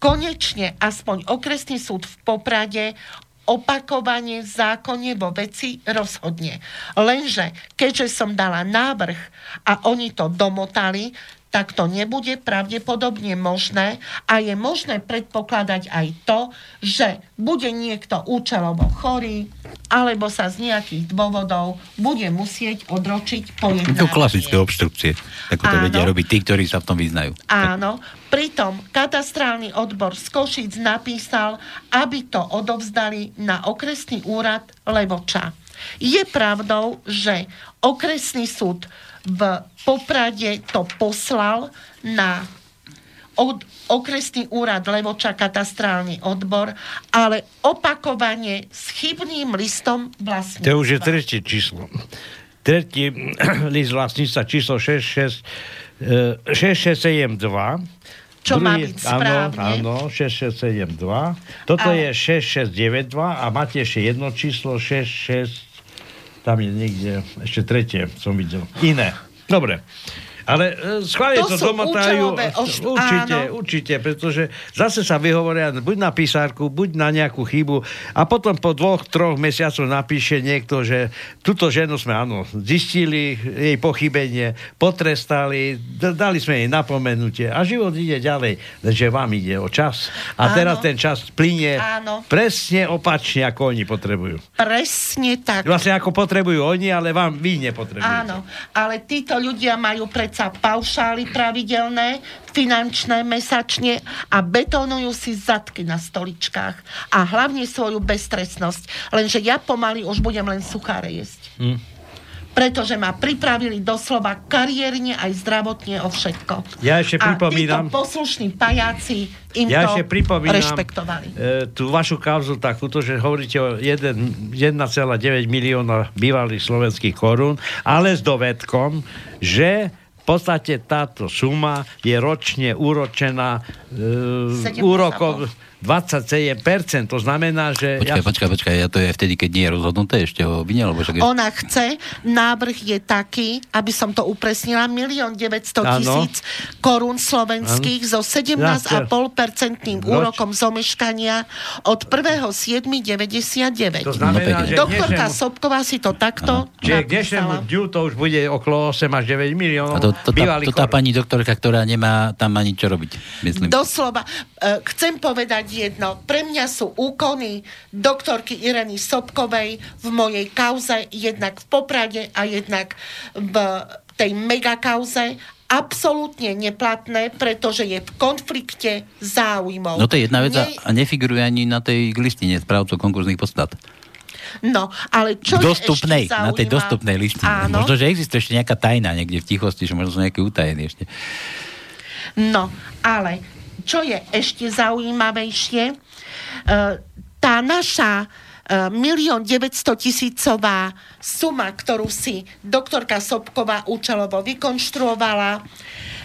konečne aspoň okresný súd v Poprade opakovanie v zákone vo veci rozhodne. Lenže keďže som dala návrh a oni to domotali, tak to nebude pravdepodobne možné a je možné predpokladať aj to, že bude niekto účelovo chorý alebo sa z nejakých dôvodov bude musieť odročiť pojednávanie. To klasické obštrukcie. Ako to Áno. vedia robiť tí, ktorí sa v tom vyznajú. Áno, pritom katastrálny odbor z Košic napísal, aby to odovzdali na okresný úrad Levoča. Je pravdou, že okresný súd v Poprade to poslal na od, okresný úrad Levoča katastrálny odbor, ale opakovane s chybným listom vlastníctva. To už je tretie číslo. Tretí list vlastníctva číslo 66, eh, 6672. Čo má byť správne. Áno, áno, 6672. Toto Ale- je 6692 a máte ešte jedno číslo 66... Tam je niekde ešte tretie, som videl. Iné. Dobre. Ale e, schválne To to, domotajú. oš- Určite, áno. určite, pretože zase sa vyhovoria buď na písárku, buď na nejakú chybu a potom po dvoch, troch mesiacoch napíše niekto, že túto ženu sme áno, zistili jej pochybenie, potrestali, dali sme jej napomenutie a život ide ďalej, lenže vám ide o čas. A Áno. teraz ten čas plinie Áno. presne opačne, ako oni potrebujú. Presne tak. Vlastne ako potrebujú oni, ale vám vy nepotrebujete. Áno, ale títo ľudia majú predsa paušály pravidelné, finančné, mesačne a betónujú si zadky na stoličkách. A hlavne svoju beztrestnosť. Lenže ja pomaly už budem len sucháre jesť. Hm. Pretože ma pripravili doslova kariérne aj zdravotne o všetko. Ja ešte A pripomínam- títo poslušní pajáci im Ja to pripomínam rešpektovali. E, tú vašu kauzu takúto, že hovoríte o 1, 1,9 milióna bývalých slovenských korún, ale s dovedkom, že v podstate táto suma je ročne úročená e, 7,5. úrokov 27%. To znamená, že... Počkaj, počkaj, počkaj, ja to je vtedy, keď nie je rozhodnuté ešte o vine, lebo však je... Ona chce, návrh je taký, aby som to upresnila, 1 900 Áno. tisíc korún slovenských so 17,5% Roč- úrokom zomeškania od 1.7.99. To znamená, No, že Doktorka dnešnému- Sobková si to takto Čiže k dnešnému dňu to už bude okolo 8 až 9 miliónov A to, to, tá, to tá pani doktorka, ktorá nemá tam ani čo robiť, myslím. Doslova, e, chcem povedať jedno. Pre mňa sú úkony doktorky Ireny Sobkovej v mojej kauze, jednak v Poprade a jednak v tej megakauze absolútne neplatné, pretože je v konflikte záujmov. No to je jedna vec Nie- a nefiguruje ani na tej listine správcov konkurzných podstat. No, ale čo dostupnej, ešte na tej dostupnej listine. Áno. Možno, že existuje ešte nejaká tajná niekde v tichosti, že možno sú nejaké utajené ešte. No, ale čo je ešte zaujímavejšie, e, tá naša e, milión 900 tisícová suma, ktorú si doktorka Sobková účelovo vykonštruovala,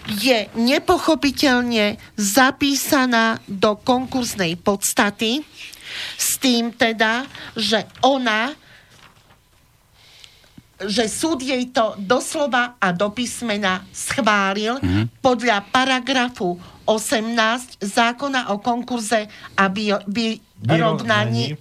je nepochopiteľne zapísaná do konkurznej podstaty s tým teda, že ona že súd jej to doslova a do písmena schválil mm. podľa paragrafu 18 zákona o konkurze a vyrovnaní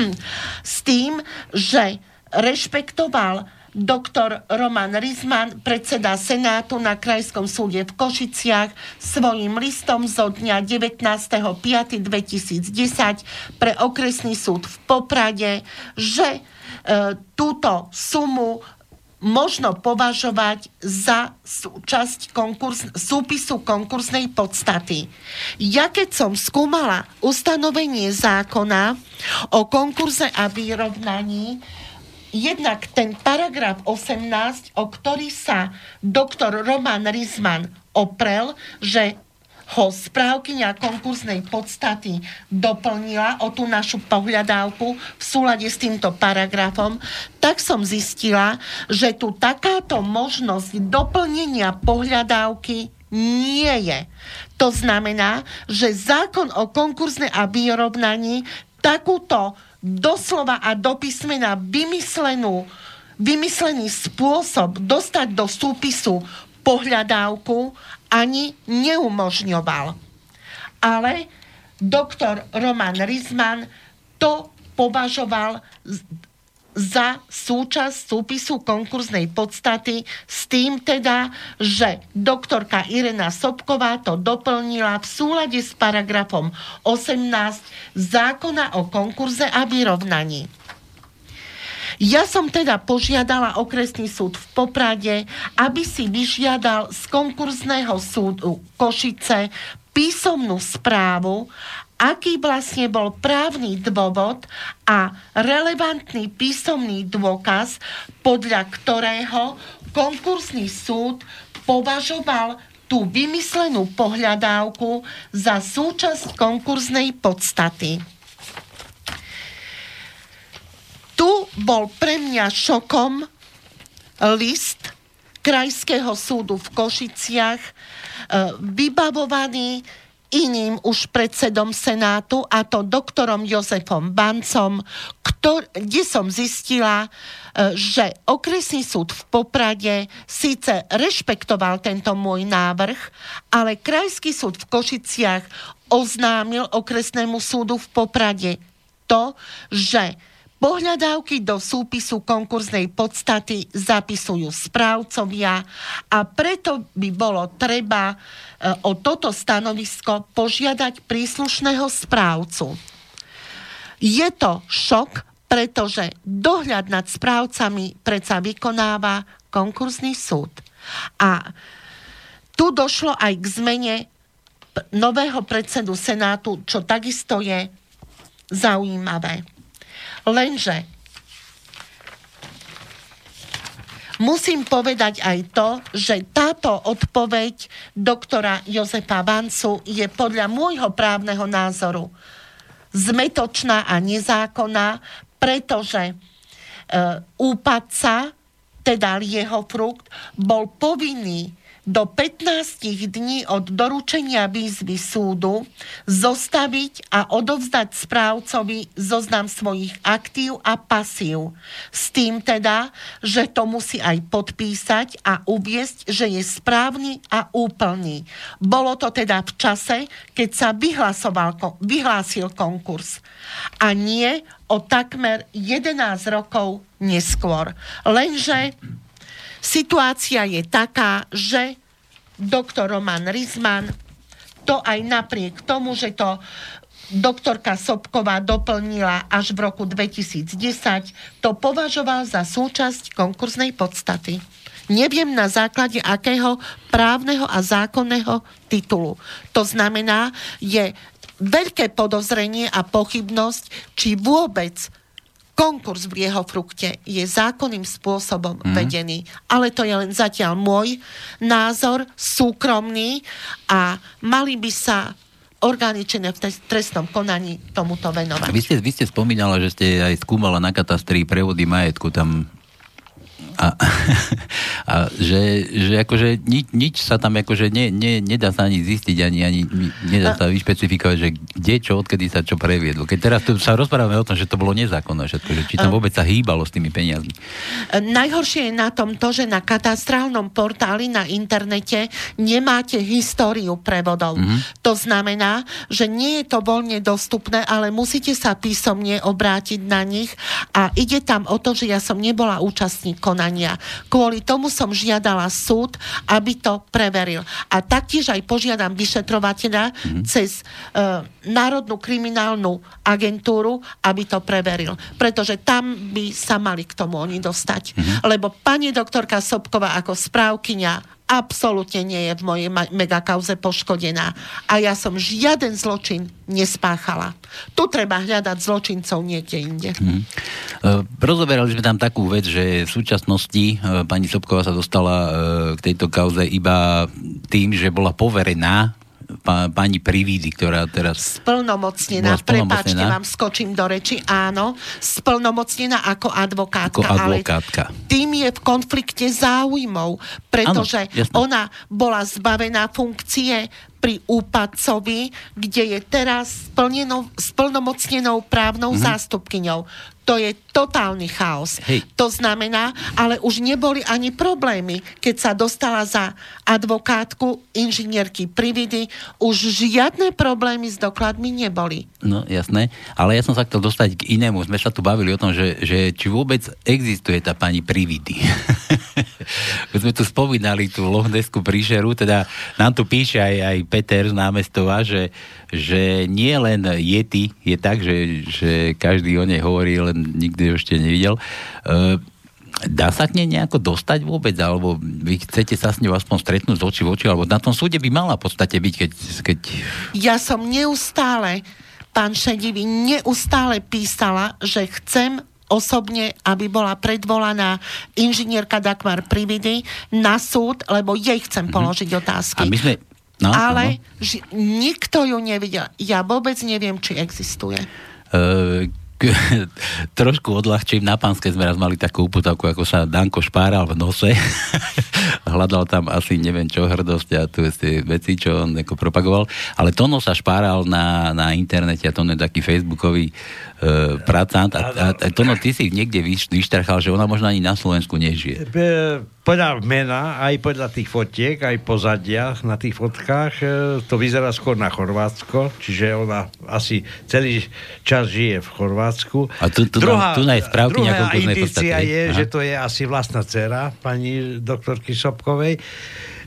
s tým, že rešpektoval doktor Roman Rizman, predseda Senátu na Krajskom súde v Košiciach, svojim listom zo dňa 19.5.2010 pre okresný súd v Poprade, že túto sumu možno považovať za súčasť konkurs, súpisu konkursnej podstaty. Ja keď som skúmala ustanovenie zákona o konkurze a vyrovnaní, jednak ten paragraf 18, o ktorý sa doktor Roman Rizman oprel, že ho správkyňa konkursnej podstaty doplnila o tú našu pohľadávku v súlade s týmto paragrafom, tak som zistila, že tu takáto možnosť doplnenia pohľadávky nie je. To znamená, že zákon o konkurznej a vyrovnaní takúto doslova a do písmena vymyslenú, vymyslený spôsob dostať do súpisu pohľadávku ani neumožňoval. Ale doktor Roman Rizman to považoval za súčasť súpisu konkurznej podstaty s tým teda, že doktorka Irena Sobková to doplnila v súlade s paragrafom 18 zákona o konkurze a vyrovnaní. Ja som teda požiadala okresný súd v Poprade, aby si vyžiadal z konkurzného súdu Košice písomnú správu, aký vlastne bol právny dôvod a relevantný písomný dôkaz, podľa ktorého konkursný súd považoval tú vymyslenú pohľadávku za súčasť konkurznej podstaty. Tu bol pre mňa šokom list Krajského súdu v Košiciach, e, vybavovaný iným už predsedom Senátu, a to doktorom Jozefom Bancom, ktor- kde som zistila, e, že okresný súd v Poprade síce rešpektoval tento môj návrh, ale krajský súd v Košiciach oznámil okresnému súdu v Poprade to, že Pohľadávky do súpisu konkurznej podstaty zapisujú správcovia a preto by bolo treba e, o toto stanovisko požiadať príslušného správcu. Je to šok, pretože dohľad nad správcami predsa vykonáva konkurzný súd. A tu došlo aj k zmene nového predsedu Senátu, čo takisto je zaujímavé. Lenže musím povedať aj to, že táto odpoveď doktora Jozefa Vancu je podľa môjho právneho názoru zmetočná a nezákonná, pretože e, úpadca, teda jeho frukt, bol povinný do 15 dní od doručenia výzvy súdu zostaviť a odovzdať správcovi zoznam svojich aktív a pasív. S tým teda, že to musí aj podpísať a uviesť, že je správny a úplný. Bolo to teda v čase, keď sa vyhlasoval, vyhlásil konkurs. A nie o takmer 11 rokov neskôr. Lenže Situácia je taká, že doktor Roman Rizman to aj napriek tomu, že to doktorka Sobková doplnila až v roku 2010, to považoval za súčasť konkurznej podstaty. Neviem na základe akého právneho a zákonného titulu. To znamená, je veľké podozrenie a pochybnosť, či vôbec konkurs v jeho frukte je zákonným spôsobom mm. vedený. Ale to je len zatiaľ môj názor, súkromný a mali by sa orgány činné v trestnom konaní tomuto venovať. Vy ste, vy ste spomínala, že ste aj skúmala na katastri prevody majetku, tam a, a že, že akože nič, nič sa tam akože ne, ne, nedá sa ani zistiť, ani, ani nedá sa vyšpecifikovať, že kde, čo, odkedy sa čo previedlo. Keď teraz tu sa rozprávame o tom, že to bolo nezákonné všetko, že či tam vôbec sa hýbalo s tými peniazmi. Najhoršie je na tom to, že na katastrálnom portáli na internete nemáte históriu prevodov. Mm-hmm. To znamená, že nie je to voľne dostupné, ale musíte sa písomne obrátiť na nich a ide tam o to, že ja som nebola účastník konania konania. Kvôli tomu som žiadala súd, aby to preveril. A taktiež aj požiadam vyšetrovateľa mm-hmm. cez uh, Národnú kriminálnu agentúru, aby to preveril. Pretože tam by sa mali k tomu oni dostať. Mm-hmm. Lebo pani doktorka Sobková ako správkyňa absolútne nie je v mojej megakauze poškodená. A ja som žiaden zločin nespáchala. Tu treba hľadať zločincov niekde inde. Hmm. rozoberali sme tam takú vec, že v súčasnosti e, pani Sobková sa dostala e, k tejto kauze iba tým, že bola poverená pani Privídy, ktorá teraz... Splnomocnená, prepáčte, vám skočím do reči, áno, splnomocnená ako advokátka. Ako advokátka. Ale tým je v konflikte záujmov, pretože ano, ona bola zbavená funkcie pri úpadcovi, kde je teraz splnomocnenou právnou mm-hmm. zástupkyňou to je totálny chaos. Hej. To znamená, ale už neboli ani problémy, keď sa dostala za advokátku inžinierky Prividy, už žiadne problémy s dokladmi neboli. No jasné, ale ja som sa chcel dostať k inému. Sme sa tu bavili o tom, že, že či vôbec existuje tá pani Prividy. sme tu spomínali tú lohneskú príšeru, teda nám tu píše aj, aj Peter z námestova, že, že nie len Yeti je tak, že, že každý o nej hovorí, len nikdy ešte nevidel. E, dá sa k nej nejako dostať vôbec, alebo vy chcete sa s ňou aspoň stretnúť z oči v oči, alebo na tom súde by mala v podstate byť, keď... keď... Ja som neustále, pán Šedivý, neustále písala, že chcem osobne, aby bola predvolaná inžinierka Dagmar Prividy na súd, lebo jej chcem mhm. položiť otázky. A my sme... No, Ale ži- nikto ju nevidel. Ja vôbec neviem, či existuje. Uh, trošku odľahčím. Na pánske sme raz mali takú uputavku, ako sa Danko špáral v nose. hľadal tam asi neviem čo hrdosť a tu tie veci, čo on ako propagoval. Ale Tono sa špáral na, na internete a Tono je taký facebookový uh, pracant a, a, a Tono, ty si niekde vyš, vyštrachal, že ona možno ani na Slovensku nežije. Podľa mena, aj podľa tých fotiek, aj pozadia na tých fotkách, e, to vyzerá skôr na Chorvátsko, čiže ona asi celý čas žije v Chorvátsku. A tu, tu, druhá, tu je správky druhá indícia je, Aha. že to je asi vlastná dcera pani doktorky Sobkovej.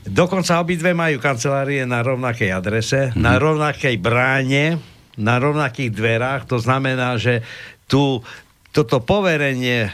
Dokonca obidve majú kancelárie na rovnakej adrese, hmm. na rovnakej bráne, na rovnakých dverách. To znamená, že tu toto poverenie e,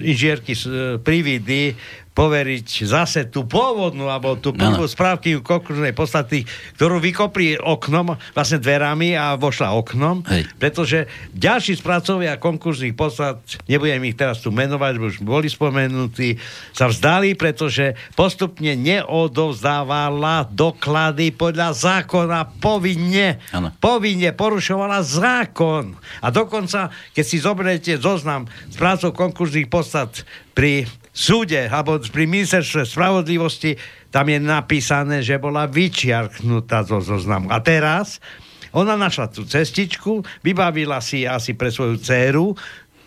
inžierky e, prividy poveriť zase tú pôvodnú, alebo tú prvú no. správky konkurznej podstaty, ktorú vykopli oknom, vlastne dverami a vošla oknom, Hej. pretože ďalší správcovia konkurzných podstat, nebudem ich teraz tu menovať, už boli spomenutí, sa vzdali, pretože postupne neodovzdávala doklady podľa zákona povinne. Ano. Povinne porušovala zákon. A dokonca, keď si zoberiete zoznam správcov konkurzných podstat pri súde alebo pri ministerstve spravodlivosti tam je napísané, že bola vyčiarknutá zo zoznamu. A teraz ona našla tú cestičku, vybavila si asi pre svoju dceru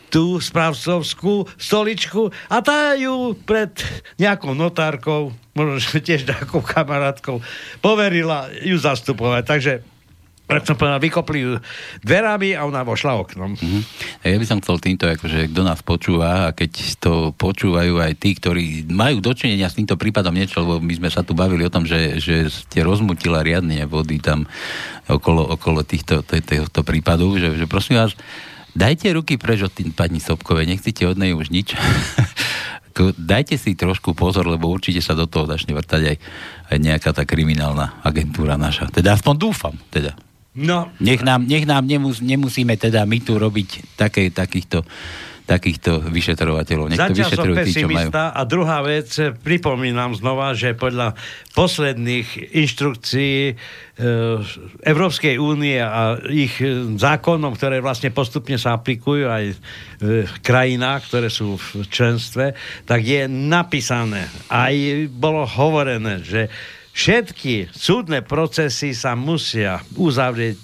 tú správcovskú stoličku a tá ju pred nejakou notárkou, možno tiež nejakou kamarátkou, poverila ju zastupovať. Takže tak som povedal, vykopli dverami a ona vošla oknom. Uh-huh. Ja by som chcel týmto, akože kto nás počúva a keď to počúvajú aj tí, ktorí majú dočinenia s týmto prípadom niečo, lebo my sme sa tu bavili o tom, že, že ste rozmutila riadne vody tam okolo, okolo týchto, týchto prípadov, že, že prosím vás, dajte ruky preč od tým pani Sobkovej, nechcete od nej už nič. dajte si trošku pozor, lebo určite sa do toho začne vrtať aj, aj nejaká tá kriminálna agentúra naša. Teda aspoň dúfam, teda. No. Nech nám, nech nám nemus, nemusíme teda my tu robiť také, takýchto takýchto vyšetrovateľov. Nech Zatiaľ som pesimista majú. a druhá vec, pripomínam znova, že podľa posledných inštrukcií e, Európskej únie a ich zákonom, ktoré vlastne postupne sa aplikujú aj v krajinách, ktoré sú v členstve, tak je napísané, aj bolo hovorené, že Všetky súdne procesy sa musia uzavrieť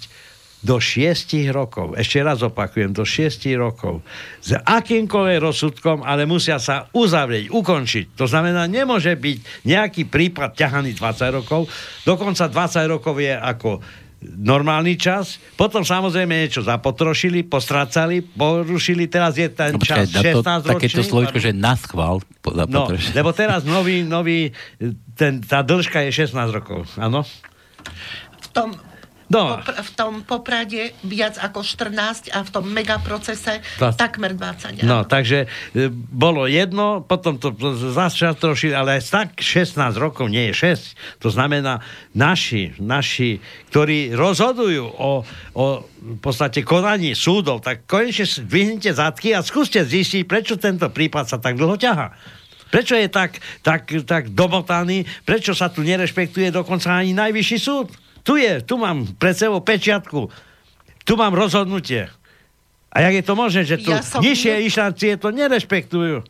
do 6 rokov. Ešte raz opakujem, do 6 rokov. S akýmkoľvek rozsudkom, ale musia sa uzavrieť, ukončiť. To znamená, nemôže byť nejaký prípad ťahaný 20 rokov. Dokonca 20 rokov je ako normálny čas, potom samozrejme niečo zapotrošili, postracali, porušili, teraz je ten no, čas počkaj, 16 ročný. Takéto slovičko, že na schvál no, lebo teraz nový, nový ten, tá dĺžka je 16 rokov, áno? V tom No. Popr- v tom Poprade viac ako 14 a v tom megaprocese to... takmer 20. No, takže e, bolo jedno, potom to zase troši, ale tak 16 rokov nie je 6. To znamená, naši, naši, ktorí rozhodujú o, o v podstate konaní súdov, tak konečne vyhnite zadky a skúste zistiť, prečo tento prípad sa tak dlho ťaha. Prečo je tak, tak, tak domotaný? Prečo sa tu nerešpektuje dokonca ani najvyšší súd? Tu je, tu mám pred sebou pečiatku. Tu mám rozhodnutie. A jak je to možné, že tu ja nižšie ne... inštancie to nerešpektujú?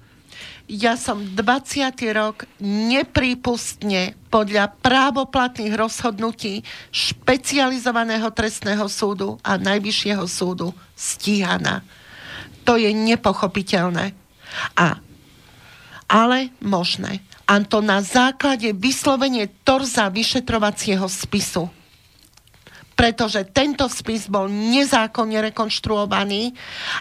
Ja som 20. rok neprípustne podľa právoplatných rozhodnutí špecializovaného trestného súdu a najvyššieho súdu stíhaná. To je nepochopiteľné. A ale možné. A to na základe vyslovenie torza vyšetrovacieho spisu pretože tento spis bol nezákonne rekonštruovaný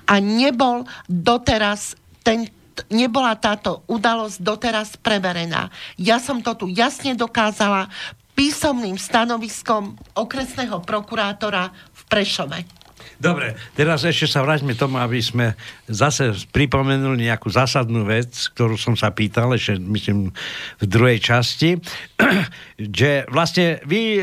a nebol doteraz ten, nebola táto udalosť doteraz preverená. Ja som to tu jasne dokázala písomným stanoviskom okresného prokurátora v Prešove. Dobre, teraz ešte sa vráťme tomu, aby sme zase pripomenuli nejakú zásadnú vec, ktorú som sa pýtal, ešte myslím v druhej časti, že vlastne vy e,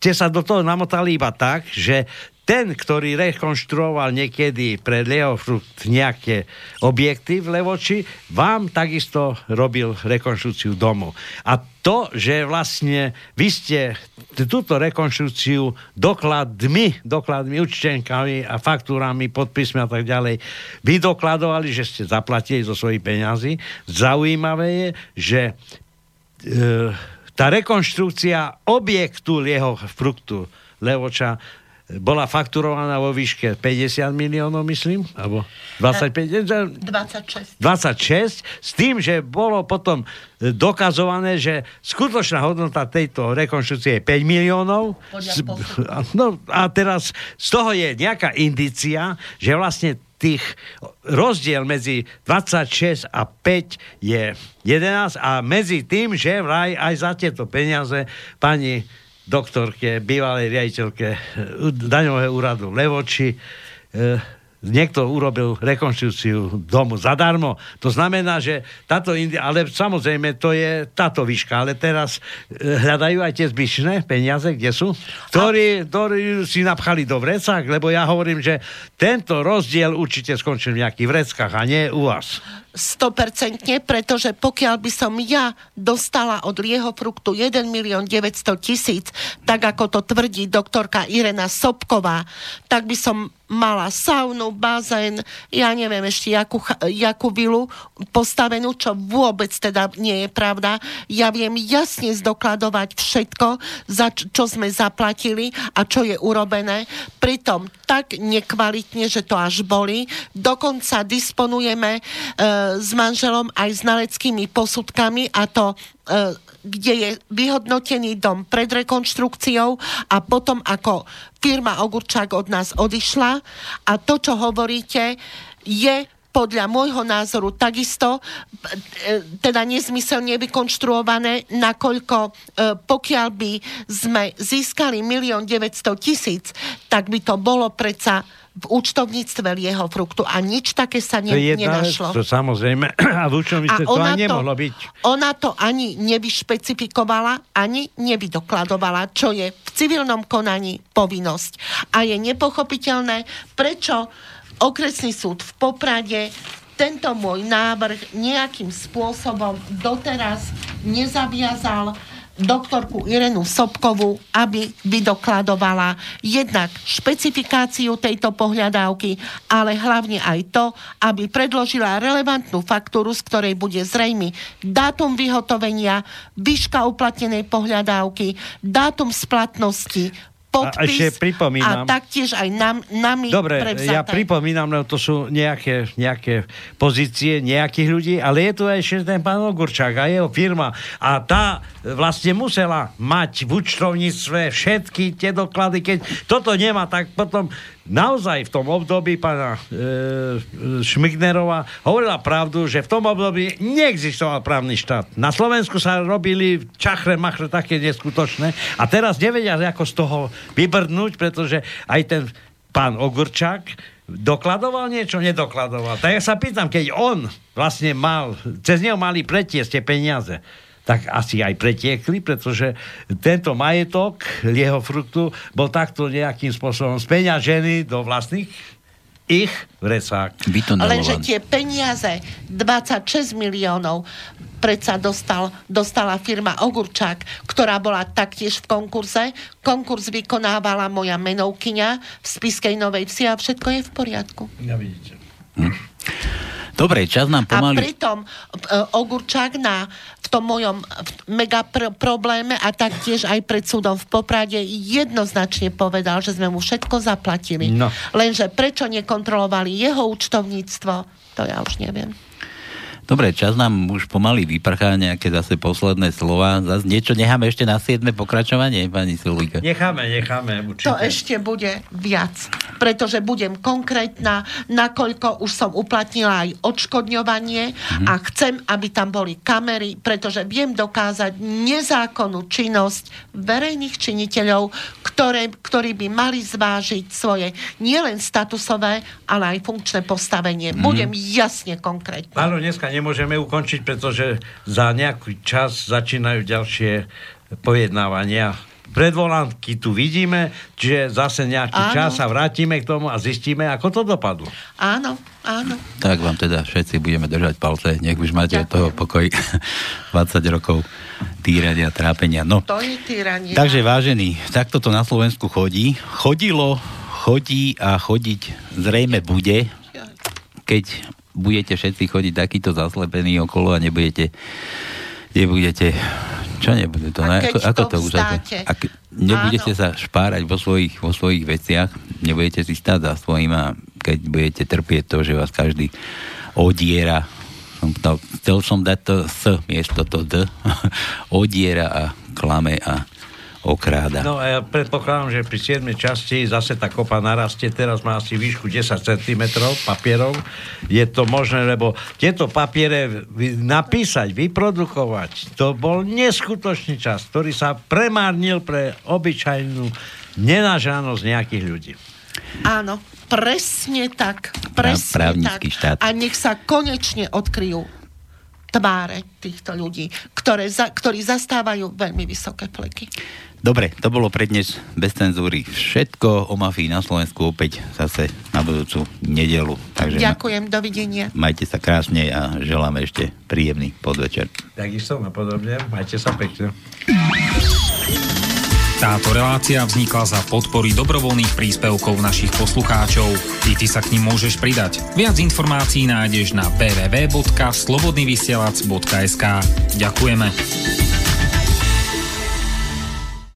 ste sa do toho namotali iba tak, že ten, ktorý rekonštruoval niekedy pre Leofrukt nejaké objekty v Levoči, vám takisto robil rekonštrukciu domu. A to, že vlastne vy ste túto rekonštrukciu dokladmi, dokladmi, účtenkami a faktúrami, podpismi a tak ďalej, vy dokladovali, že ste zaplatili zo svojich peňazí. Zaujímavé je, že e, tá rekonštrukcia objektu jeho fruktu Levoča bola fakturovaná vo výške 50 miliónov, myslím, alebo 25? 26. 26, s tým, že bolo potom e, dokazované, že skutočná hodnota tejto rekonštrukcie je 5 miliónov. No a teraz z toho je nejaká indícia, že vlastne tých rozdiel medzi 26 a 5 je 11 a medzi tým, že vraj aj za tieto peniaze pani doktorke, bývalej riaditeľke eh, daňového úradu Levoči, e, niekto urobil rekonštrukciu domu zadarmo. To znamená, že táto India, ale samozrejme to je táto výška, ale teraz e, hľadajú aj tie zbyšné peniaze, kde sú, ktorí, ktorí si napchali do vrecák, lebo ja hovorím, že tento rozdiel určite skončil v nejakých vreckách a nie u vás. 100%, pretože pokiaľ by som ja dostala od Lieho Fruktu 1 milión 900 tisíc, tak ako to tvrdí doktorka Irena Sobková, tak by som mala saunu, bazén, ja neviem ešte jakú, jakú vilu postavenú, čo vôbec teda nie je pravda. Ja viem jasne zdokladovať všetko, za čo sme zaplatili a čo je urobené. Pritom tak nekvalitne, že to až boli. Dokonca disponujeme e, s manželom aj znaleckými posudkami a to e, kde je vyhodnotený dom pred rekonštrukciou a potom ako firma Ogurčák od nás odišla. A to, čo hovoríte, je podľa môjho názoru takisto e, teda nezmyselne vykonštruované, nakoľko e, pokiaľ by sme získali milión 900 tisíc, tak by to bolo predsa v účtovníctve lieho fruktu a nič také sa ne, to je nenašlo. To samozrejme. A v účtovníctve to ani nemohlo byť. Ona to ani nevyšpecifikovala, ani nevydokladovala, čo je v civilnom konaní povinnosť. A je nepochopiteľné, prečo okresný súd v Poprade tento môj návrh nejakým spôsobom doteraz nezaviazal doktorku Irenu Sobkovú, aby vydokladovala jednak špecifikáciu tejto pohľadávky, ale hlavne aj to, aby predložila relevantnú faktúru, z ktorej bude zrejmy dátum vyhotovenia, výška uplatnenej pohľadávky, dátum splatnosti, podpis a, ešte pripomínam. a taktiež aj nám, nami Dobre, prevzaté. ja pripomínam, no to sú nejaké, nejaké pozície nejakých ľudí, ale je tu aj ešte ten pán Ogurčák a jeho firma a tá vlastne musela mať v účtovníctve všetky tie doklady, keď toto nemá, tak potom naozaj v tom období pána e, Šmignerova hovorila pravdu, že v tom období neexistoval právny štát. Na Slovensku sa robili čachre, machre také neskutočné a teraz nevedia, ako z toho vybrdnúť, pretože aj ten pán Ogurčák dokladoval niečo, nedokladoval. Tak ja sa pýtam, keď on vlastne mal, cez neho mali pretiesť tie peniaze, tak asi aj pretiekli, pretože tento majetok jeho fruktu bol takto nejakým spôsobom speňažený do vlastných ich vrecák. Lenže tie peniaze, 26 miliónov, predsa dostal, dostala firma Ogurčák, ktorá bola taktiež v konkurze. Konkurs vykonávala moja menovkyňa v Spiskej Novej Vsi a všetko je v poriadku. Ja vidíte. Hm. Dobre, čas nám pomaly... A pritom e, Ogurčák na, v tom mojom mega pr- probléme a taktiež aj pred súdom v Poprade jednoznačne povedal, že sme mu všetko zaplatili. No. Lenže prečo nekontrolovali jeho účtovníctvo, to ja už neviem. Dobre, čas nám už pomaly vyprchá nejaké zase posledné slova. Zase niečo necháme ešte na 7. pokračovanie, pani Sulíka? Necháme, necháme. Určite. To ešte bude viac, pretože budem konkrétna, nakoľko už som uplatnila aj odškodňovanie mm-hmm. a chcem, aby tam boli kamery, pretože viem dokázať nezákonnú činnosť verejných činiteľov, ktoré, ktorí by mali zvážiť svoje nielen statusové, ale aj funkčné postavenie. Mm-hmm. Budem jasne konkrétne. Áno, dneska nemôžeme ukončiť, pretože za nejaký čas začínajú ďalšie pojednávania predvolánky tu vidíme, čiže zase nejaký Áno. čas sa vrátime k tomu a zistíme, ako to dopadlo. Áno, áno. Tak vám teda všetci budeme držať palce, nech už máte od Ďakujem. toho pokoj 20 rokov týrania, trápenia. No, To je tyranie. takže vážení, takto to na Slovensku chodí. Chodilo, chodí a chodiť zrejme bude, keď budete všetci chodiť takýto zaslepení okolo a nebudete nebudete čo nebude to? A ako, ako to už. Ak nebudete Áno. sa špárať vo svojich, vo svojich veciach, nebudete si stáť za svojím a keď budete trpieť to, že vás každý odiera to, chcel som dať to s miesto to d odiera a klame a okráda. No a ja predpokladám, že pri 7. časti zase tá kopa narastie, teraz má asi výšku 10 cm papierov. Je to možné, lebo tieto papiere napísať, vyprodukovať, to bol neskutočný čas, ktorý sa premárnil pre obyčajnú nenažanosť nejakých ľudí. Áno, presne tak. Presne tak. štát. A nech sa konečne odkryjú tváre týchto ľudí, ktoré za, ktorí zastávajú veľmi vysoké pleky. Dobre, to bolo pre dnes bez cenzúry. Všetko o mafii na Slovensku opäť zase na budúcu nedelu. Takže ma- Ďakujem, dovidenia. majte sa krásne a želáme ešte príjemný podvečer. Takisto napodobne, majte sa pekne. Táto relácia vznikla za podpory dobrovoľných príspevkov našich poslucháčov. I ty sa k ním môžeš pridať. Viac informácií nájdeš na www.slobodnyvysielac.sk Ďakujeme.